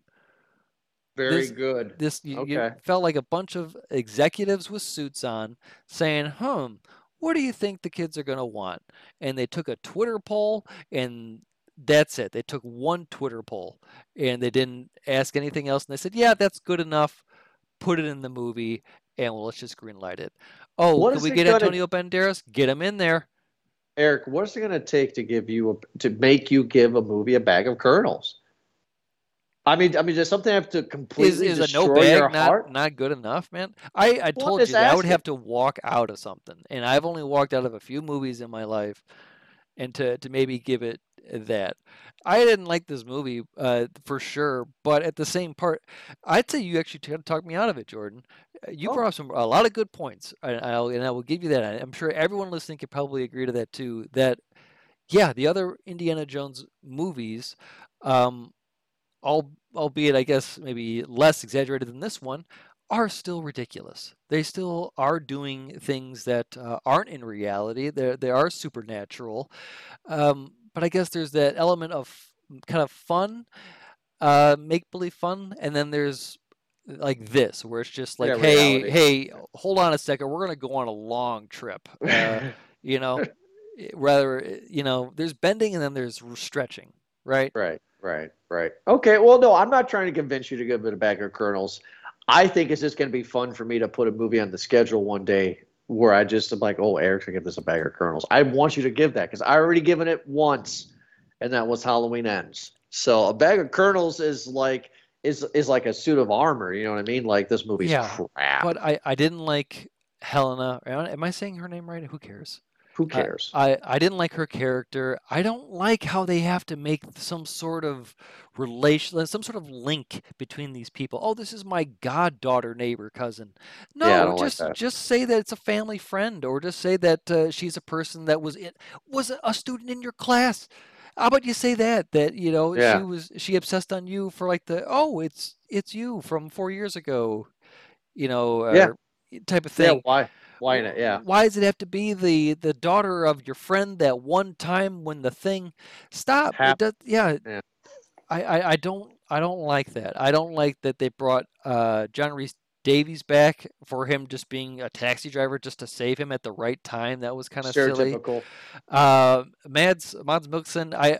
A: Very
B: this,
A: good.
B: This you, okay. you felt like a bunch of executives with suits on saying, "Hmm, what do you think the kids are going to want? And they took a Twitter poll and that's it. They took one Twitter poll and they didn't ask anything else. And they said, yeah, that's good enough. Put it in the movie and well, let's just greenlight it. Oh, what can we get gonna... Antonio Banderas? Get him in there.
A: Eric, what's it going to take to give you a, to make you give a movie a bag of kernels? I mean, I mean, does something I have to completely is, is a no bag
B: not, not good enough, man? I, I told you that I would have to walk out of something, and I've only walked out of a few movies in my life, and to to maybe give it that. I didn't like this movie uh, for sure, but at the same part, I'd say you actually t- talked me out of it, Jordan. Uh, you oh. brought up some a lot of good points, and, I'll, and I will give you that. I'm sure everyone listening could probably agree to that too. That yeah, the other Indiana Jones movies. Um, albeit I guess maybe less exaggerated than this one, are still ridiculous. They still are doing things that uh, aren't in reality. They they are supernatural, um, but I guess there's that element of kind of fun, uh, make believe fun, and then there's like this where it's just like, yeah, hey, reality. hey, hold on a second, we're gonna go on a long trip. Uh, you know, rather, you know, there's bending and then there's stretching, right?
A: Right. Right, right. Okay, well, no, I'm not trying to convince you to give it a bag of kernels. I think it's just going to be fun for me to put a movie on the schedule one day where I just am like, oh, Eric's going to give this a bag of kernels. I want you to give that because I already given it once, and that was Halloween Ends. So a bag of kernels is like is is like a suit of armor. You know what I mean? Like this movie's yeah, crap.
B: But I I didn't like Helena. Am I saying her name right? Who cares?
A: Who cares?
B: I, I didn't like her character. I don't like how they have to make some sort of relation, some sort of link between these people. Oh, this is my goddaughter, neighbor, cousin. No, yeah, just like just say that it's a family friend, or just say that uh, she's a person that was in, was a student in your class. How about you say that that you know yeah. she was she obsessed on you for like the oh it's it's you from four years ago, you know, yeah. type of thing.
A: Yeah, why? Yeah.
B: Why does it have to be the the daughter of your friend that one time when the thing stop? Hap- does, yeah. yeah. I, I, I don't I don't like that. I don't like that they brought uh, John Rhys Davies back for him just being a taxi driver just to save him at the right time. That was kind of silly. Uh, Mads Mads Mikkelsen, I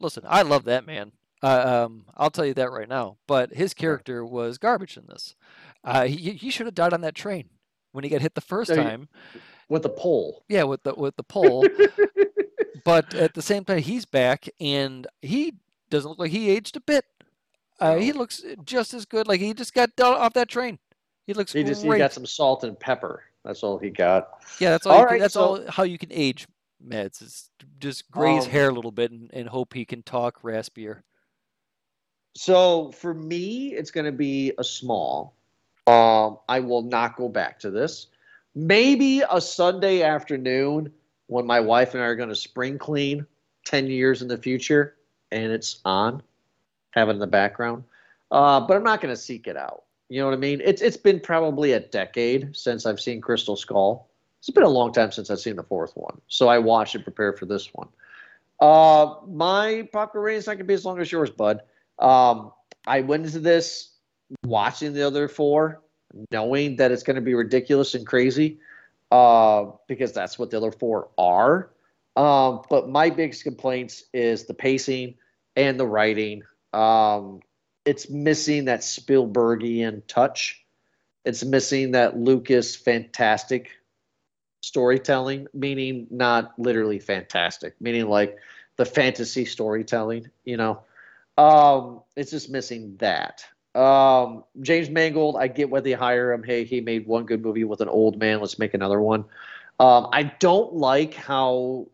B: listen. I love that man. Uh, um, I'll tell you that right now. But his character was garbage in this. Uh, he he should have died on that train when he got hit the first time
A: with the pole.
B: Yeah, with the with the pole. but at the same time, he's back, and he doesn't look like he aged a bit. Uh, He looks just as good. Like he just got done off that train. He looks
A: He just he got some salt and pepper. That's all he got.
B: yeah, that's all.
A: All
B: can, that's
A: so-
B: all how you can age Mads. Is just gray his
A: Um,
B: hair a little bit and, and hope he can talk raspier.
A: So for me, it's going to be a small. Um, I will not go back to this. Maybe a Sunday afternoon when my wife and I are going to spring clean 10 years in the future and it's on, have it in the background. Uh, but I'm not going to seek it out. You know what I mean? It's it's been probably a decade since I've seen Crystal Skull. It's been a long time since I've seen the fourth one. So I watched and prepared for this one. Uh, my popular is not going to be as long as yours, bud. Um, I went into this watching the other four, knowing that it's going to be ridiculous and crazy, uh, because that's what the other four are. Um, but my biggest complaints is the pacing and the writing. Um, it's missing that Spielbergian touch. It's missing that Lucas fantastic storytelling, meaning not literally fantastic, meaning like the fantasy storytelling, you know. Um, it's just missing that. Um, James Mangold, I get why they hire him. Hey, he made one good movie with an old man. Let's make another one. Um, I don't like how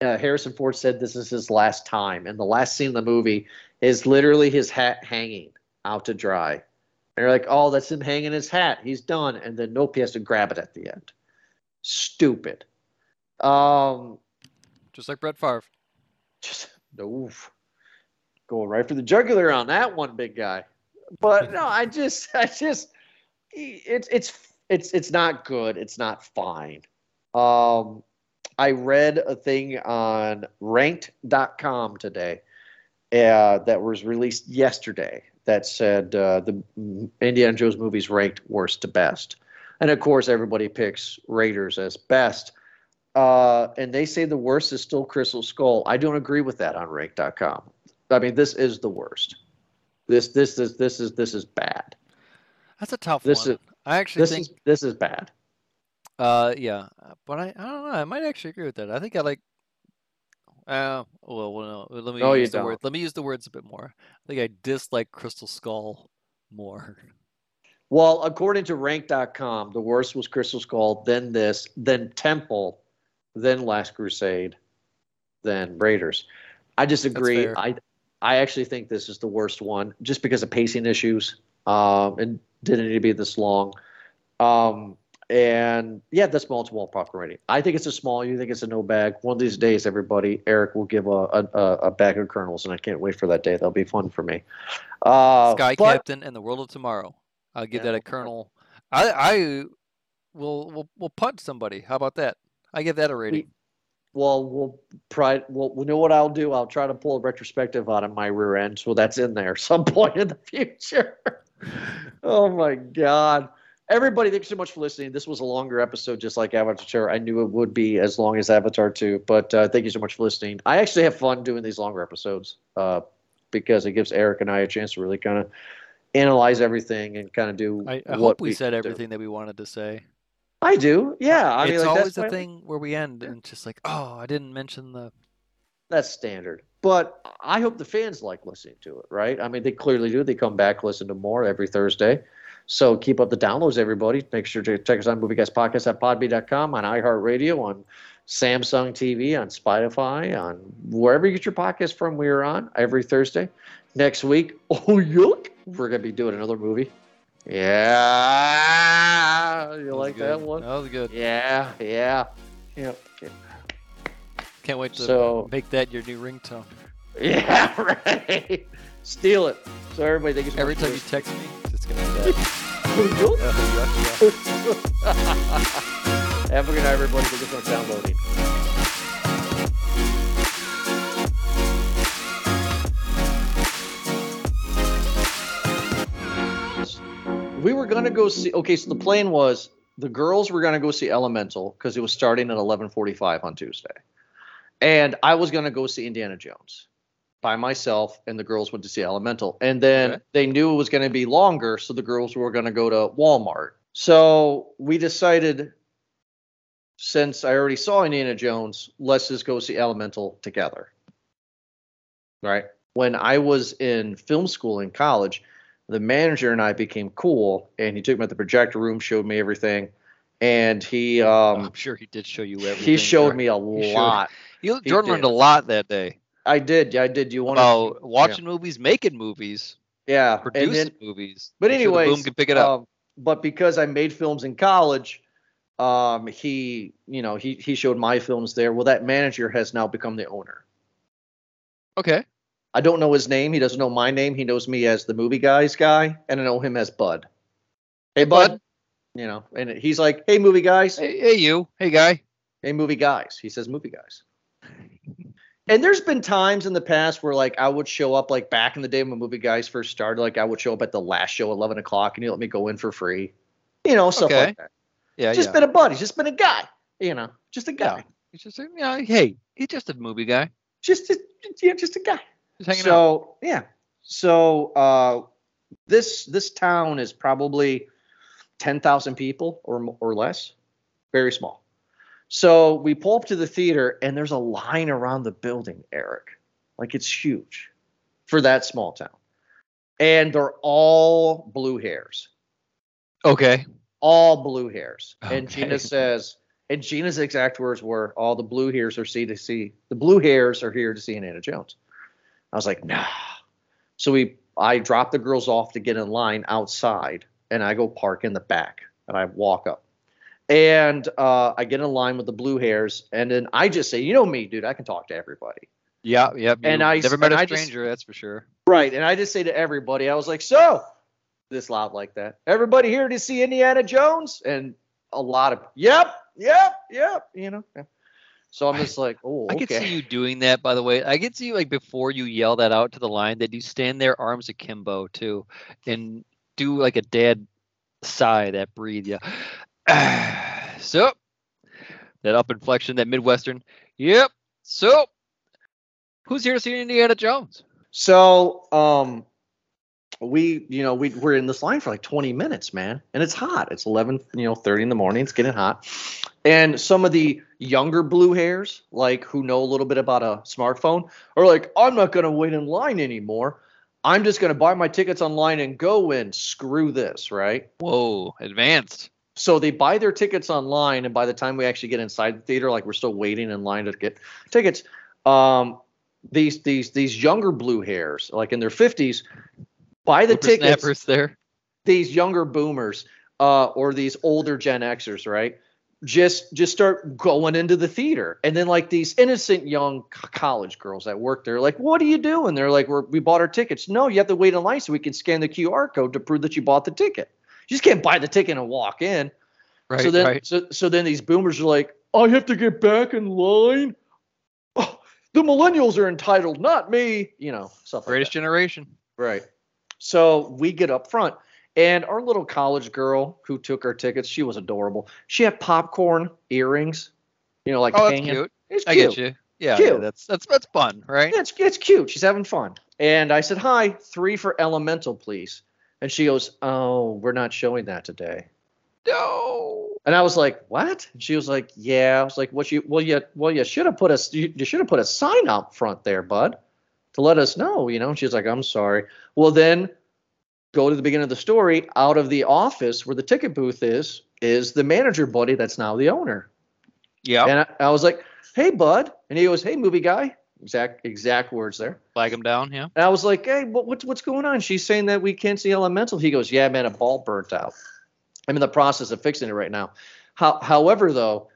A: uh, Harrison Ford said this is his last time, and the last scene in the movie is literally his hat hanging out to dry. And you're like, oh, that's him hanging his hat. He's done. And then nope, he has to grab it at the end. Stupid. Um,
B: Just like Brett Favre.
A: just oof, going right for the jugular on that one, big guy. But no, I just, I just, it's it's it's it's not good. It's not fine. Um, I read a thing on Ranked.com today uh, that was released yesterday that said uh, the Indiana Jones movies ranked worst to best, and of course everybody picks Raiders as best. Uh, and they say the worst is still Crystal Skull. I don't agree with that on Rank.com. I mean, this is the worst. This this is this is this is bad.
B: That's a tough
A: This
B: one.
A: is-
B: I actually
A: This
B: think.
A: is this is bad.
B: Uh, yeah, but I, I don't know. I might actually agree with that. I think I like. Uh, well, well, no, let me
A: No,
B: use the
A: don't.
B: word. Let me use the words a bit more. I think I dislike Crystal Skull more.
A: Well, according to Rank.com, the worst was Crystal Skull, then this, then Temple, then Last Crusade, then Raiders. I disagree. I I actually think this is the worst one, just because of pacing issues. Um, and didn't need to be this long. Um, and yeah, that's multiple popcorn rating. I think it's a small. You think it's a no bag. One of these days, everybody, Eric will give a a, a- bag of kernels, and I can't wait for that day. That'll be fun for me. Uh,
B: Sky
A: but-
B: Captain and the World of Tomorrow. I'll give
A: Yeah,
B: that a kernel. I I will will will punch somebody. How about that? I give that a rating.
A: Well, we'll try. Well, you know what I'll do? I'll try to pull a retrospective out of my rear end, so that's in there some point in the future. oh my god! Everybody, thanks so much for listening. This was a longer episode, just like Avatar. I knew it would be as long as Avatar two, but uh, thank you so much for listening. I actually have fun doing these longer episodes uh, because it gives Eric and I a chance to really kind of analyze everything and kind of do.
B: I, I hope we said
A: do.
B: everything that we wanted to say.
A: I do, yeah. Uh, I mean,
B: it's
A: like,
B: always
A: why-
B: thing where we end and just like, oh, I didn't mention the.
A: that's standard. But I hope the fans like listening to it, right? I mean, they clearly do. They come back, listen to more every Thursday. So keep up the downloads, everybody. Make sure to check us out, Movie Guys Podcast at podbean.com, on iHeartRadio, on Samsung TV, on Spotify, on wherever you get your podcast from. We are on every Thursday. Next week, oh, yuck, we're going to be doing another movie. Yeah. You
B: was
A: like
B: good.
A: that one?
B: That was good.
A: Yeah, yeah. Yeah. okay.
B: Can't wait to
A: So-
B: make that your new ringtone.
A: Yeah, right. Steal it. So everybody, thinks you so
B: Every time you text me, it's gonna be that. Uh, yuck, yuck.
A: Have a good night, everybody. Thank you so for downloading. We were gonna go see. Okay, so the plan was the girls were gonna go see Elemental because it was starting at 11:45 on Tuesday, and I was gonna go see Indiana Jones by myself, and the girls went to see Elemental. And then
B: Okay.
A: they knew it was gonna be longer, so the girls were gonna go to Walmart. So we decided since I already saw Indiana Jones, let's just go see Elemental together. Right? When I was in film school in college, the manager and I became cool, and he took me to the projector room, showed me everything, and he um
B: I'm sure he did show you everything.
A: he showed
B: Jordan.
A: me a lot.
B: You, Jordan learned a lot that day
A: I did, yeah, I did. You want
B: about watching movies, making movies,
A: yeah,
B: producing
A: then
B: movies.
A: But
B: I'm sure boom can pick it up.
A: Um, but because I made films in college, um, he, you know, he he showed my films there. Well, that manager has now become the owner.
B: okay.
A: I don't know his name. He doesn't know my name. He knows me as the movie guys guy, and I know him as Bud. Hey, Bud. You know, and he's like, "Hey, movie guys.
B: Hey, hey, you. Hey, guy.
A: Hey, movie guys." He says, "Movie guys." And there's been times in the past where like I would show up like back in the day when movie guys first started, like I would show up at the last show, eleven o'clock, and he let me go in for free. You know, stuff
B: Okay.
A: like that.
B: Yeah,
A: just
B: yeah.
A: been a buddy, just been a guy, you know, just a guy,
B: He's just, a- yeah, hey, he's just a movie guy.
A: just a, yeah, just a guy.
B: Hanging out.
A: so yeah, so uh, this this town is probably ten thousand people or or less, very small. So we pull up to the theater and there's a line around the building, Eric, like it's huge for that small town, and they're all blue hairs.
B: Okay.
A: all blue hairs. And Gina says, and Gina's exact words were, all the blue hairs are see to see. The blue hairs are here to see Indiana Jones. I was like, nah. So we, I drop the girls off to get in line outside, and I go park in the back, and I walk up, and uh, I get in line with the blue hairs, and then I just say, you know me, dude, I can talk to everybody.
B: Yeah, yeah.
A: And I-
B: never met a
A: I just-
B: stranger, that's for sure.
A: Right. And I just say to everybody, I was like, so this loud like that. Everybody here to see Indiana Jones? And a lot of, yep, yep, yep, you know. yeah. So I'm just like, oh,
B: I
A: okay.
B: could see you doing that, by the way. I could see you like before you yell that out to the line that you stand there arms akimbo too, and do like a dad sigh that breathe. Yeah. so that up inflection, that midwestern. Yep. So who's here to see Indiana Jones?
A: So, um, we, you know, we we're in this line for like 20 minutes, man, and it's hot. It's 11, you know, 30 in the morning. It's getting hot, and some of the younger blue hairs, like who know a little bit about a smartphone, are like, I'm not gonna wait in line anymore. I'm just gonna buy my tickets online and go in. Screw this, right?
B: Whoa, advanced.
A: So they buy their tickets online, and by the time we actually get inside the theater, like we're still waiting in line to get tickets. Um, these these these younger blue hairs, like in their fifties, buy the tickets.
B: There.
A: These younger boomers, uh, or these older Gen Xers, right? Just just start going into the theater, and then like these innocent young college girls that work there, like, what are you doing? They're like, We're, we bought our tickets. No, you have to wait in line so we can scan the QR code to prove that you bought the ticket. You just can't buy the ticket and walk in
B: Right,
A: so then,
B: right.
A: so, so then these boomers are like, I have to get back in line. Oh, the millennials are entitled, not me. You know, stuff like
B: Greatest
A: that.
B: generation.
A: Right. So we get up front, and our little college girl who took our tickets, she was adorable. She had popcorn earrings, you know, like
B: Oh, that's cute.
A: It's cute.
B: I get you. Yeah, yeah, that's that's that's fun, right?
A: Yeah, it's, it's cute. She's having fun. And I said, Hi, three for Elemental, please. And she goes, Oh, we're not showing that today.
B: No.
A: And I was like, "What?" And she was like, "Yeah." I was like, "What you? Well, you well, you should have put a you, you should have put a sign out front there, bud, to let us know." You know. And she's like, "I'm sorry." Well, then go to the beginning of the story. Out of the office where the ticket booth is, is the manager buddy that's now the owner.
B: Yeah.
A: And I, I was like, "Hey, bud," and he goes, "Hey, movie guy." Exact exact words there.
B: Flag him down. Yeah.
A: And I was like, "Hey, what, what's what's going on?" She's saying that we can't see Elemental. He goes, "Yeah, man, a ball burnt out. I'm in the process of fixing it right now." How, however, though,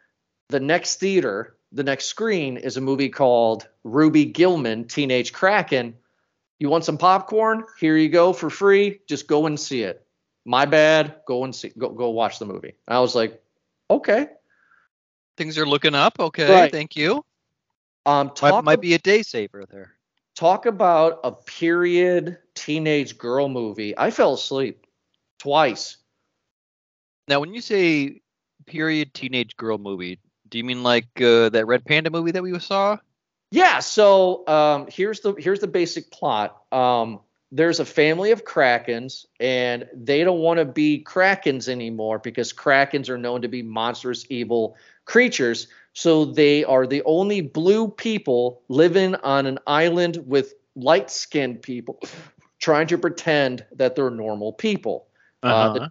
A: the next theater, the next screen is a movie called Ruby Gillman, Teenage Kraken. You want some popcorn? Here you go for free. Just go and see it. My bad. Go and see. Go go watch the movie. I was like, okay.
B: Things are looking up. Okay.
A: Right.
B: Thank you.
A: Um,
B: Might,
A: talk
B: might be a day saver there.
A: talk about a period teenage girl movie. I fell asleep twice.
B: Now, when you say period teenage girl movie, do you mean like uh, that Red Panda movie that we saw?
A: Yeah. So um, here's the here's the basic plot. Um, there's a family of krakens and they don't want to be krakens anymore because krakens are known to be monstrous evil creatures so they are the only blue people living on an island with light skinned people trying to pretend that they're normal people uh,
B: Uh-huh.
A: the,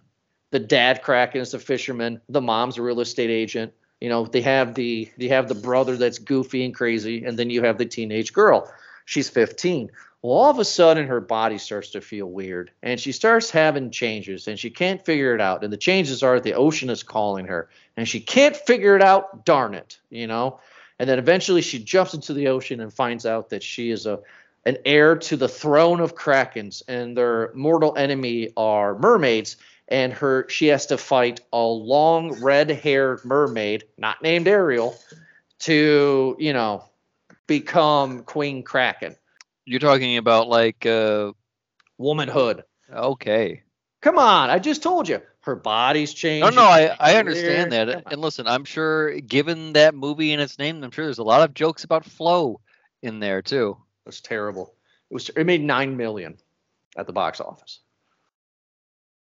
A: the dad kraken is a fisherman the mom's a real estate agent you know they have the they have the brother that's goofy and crazy and then you have the teenage girl. She's 15 well all of a sudden her body starts to feel weird and she starts having changes and she can't figure it out and the changes are the ocean is calling her and she can't figure it out darn it you know? And then eventually she jumps into the ocean and finds out that she is a an heir to the throne of krakens and their mortal enemy are mermaids and her she has to fight a long red-haired mermaid not named ariel to you know become queen kraken.
B: You're talking about like uh
A: womanhood.
B: Okay.
A: come on i just told you. Her body's changed
B: No, no, I, I understand that. And listen, I'm sure given that movie and its name, I'm sure there's a lot of jokes about flow in there too.
A: it was terrible. It was it made 9 million at the box office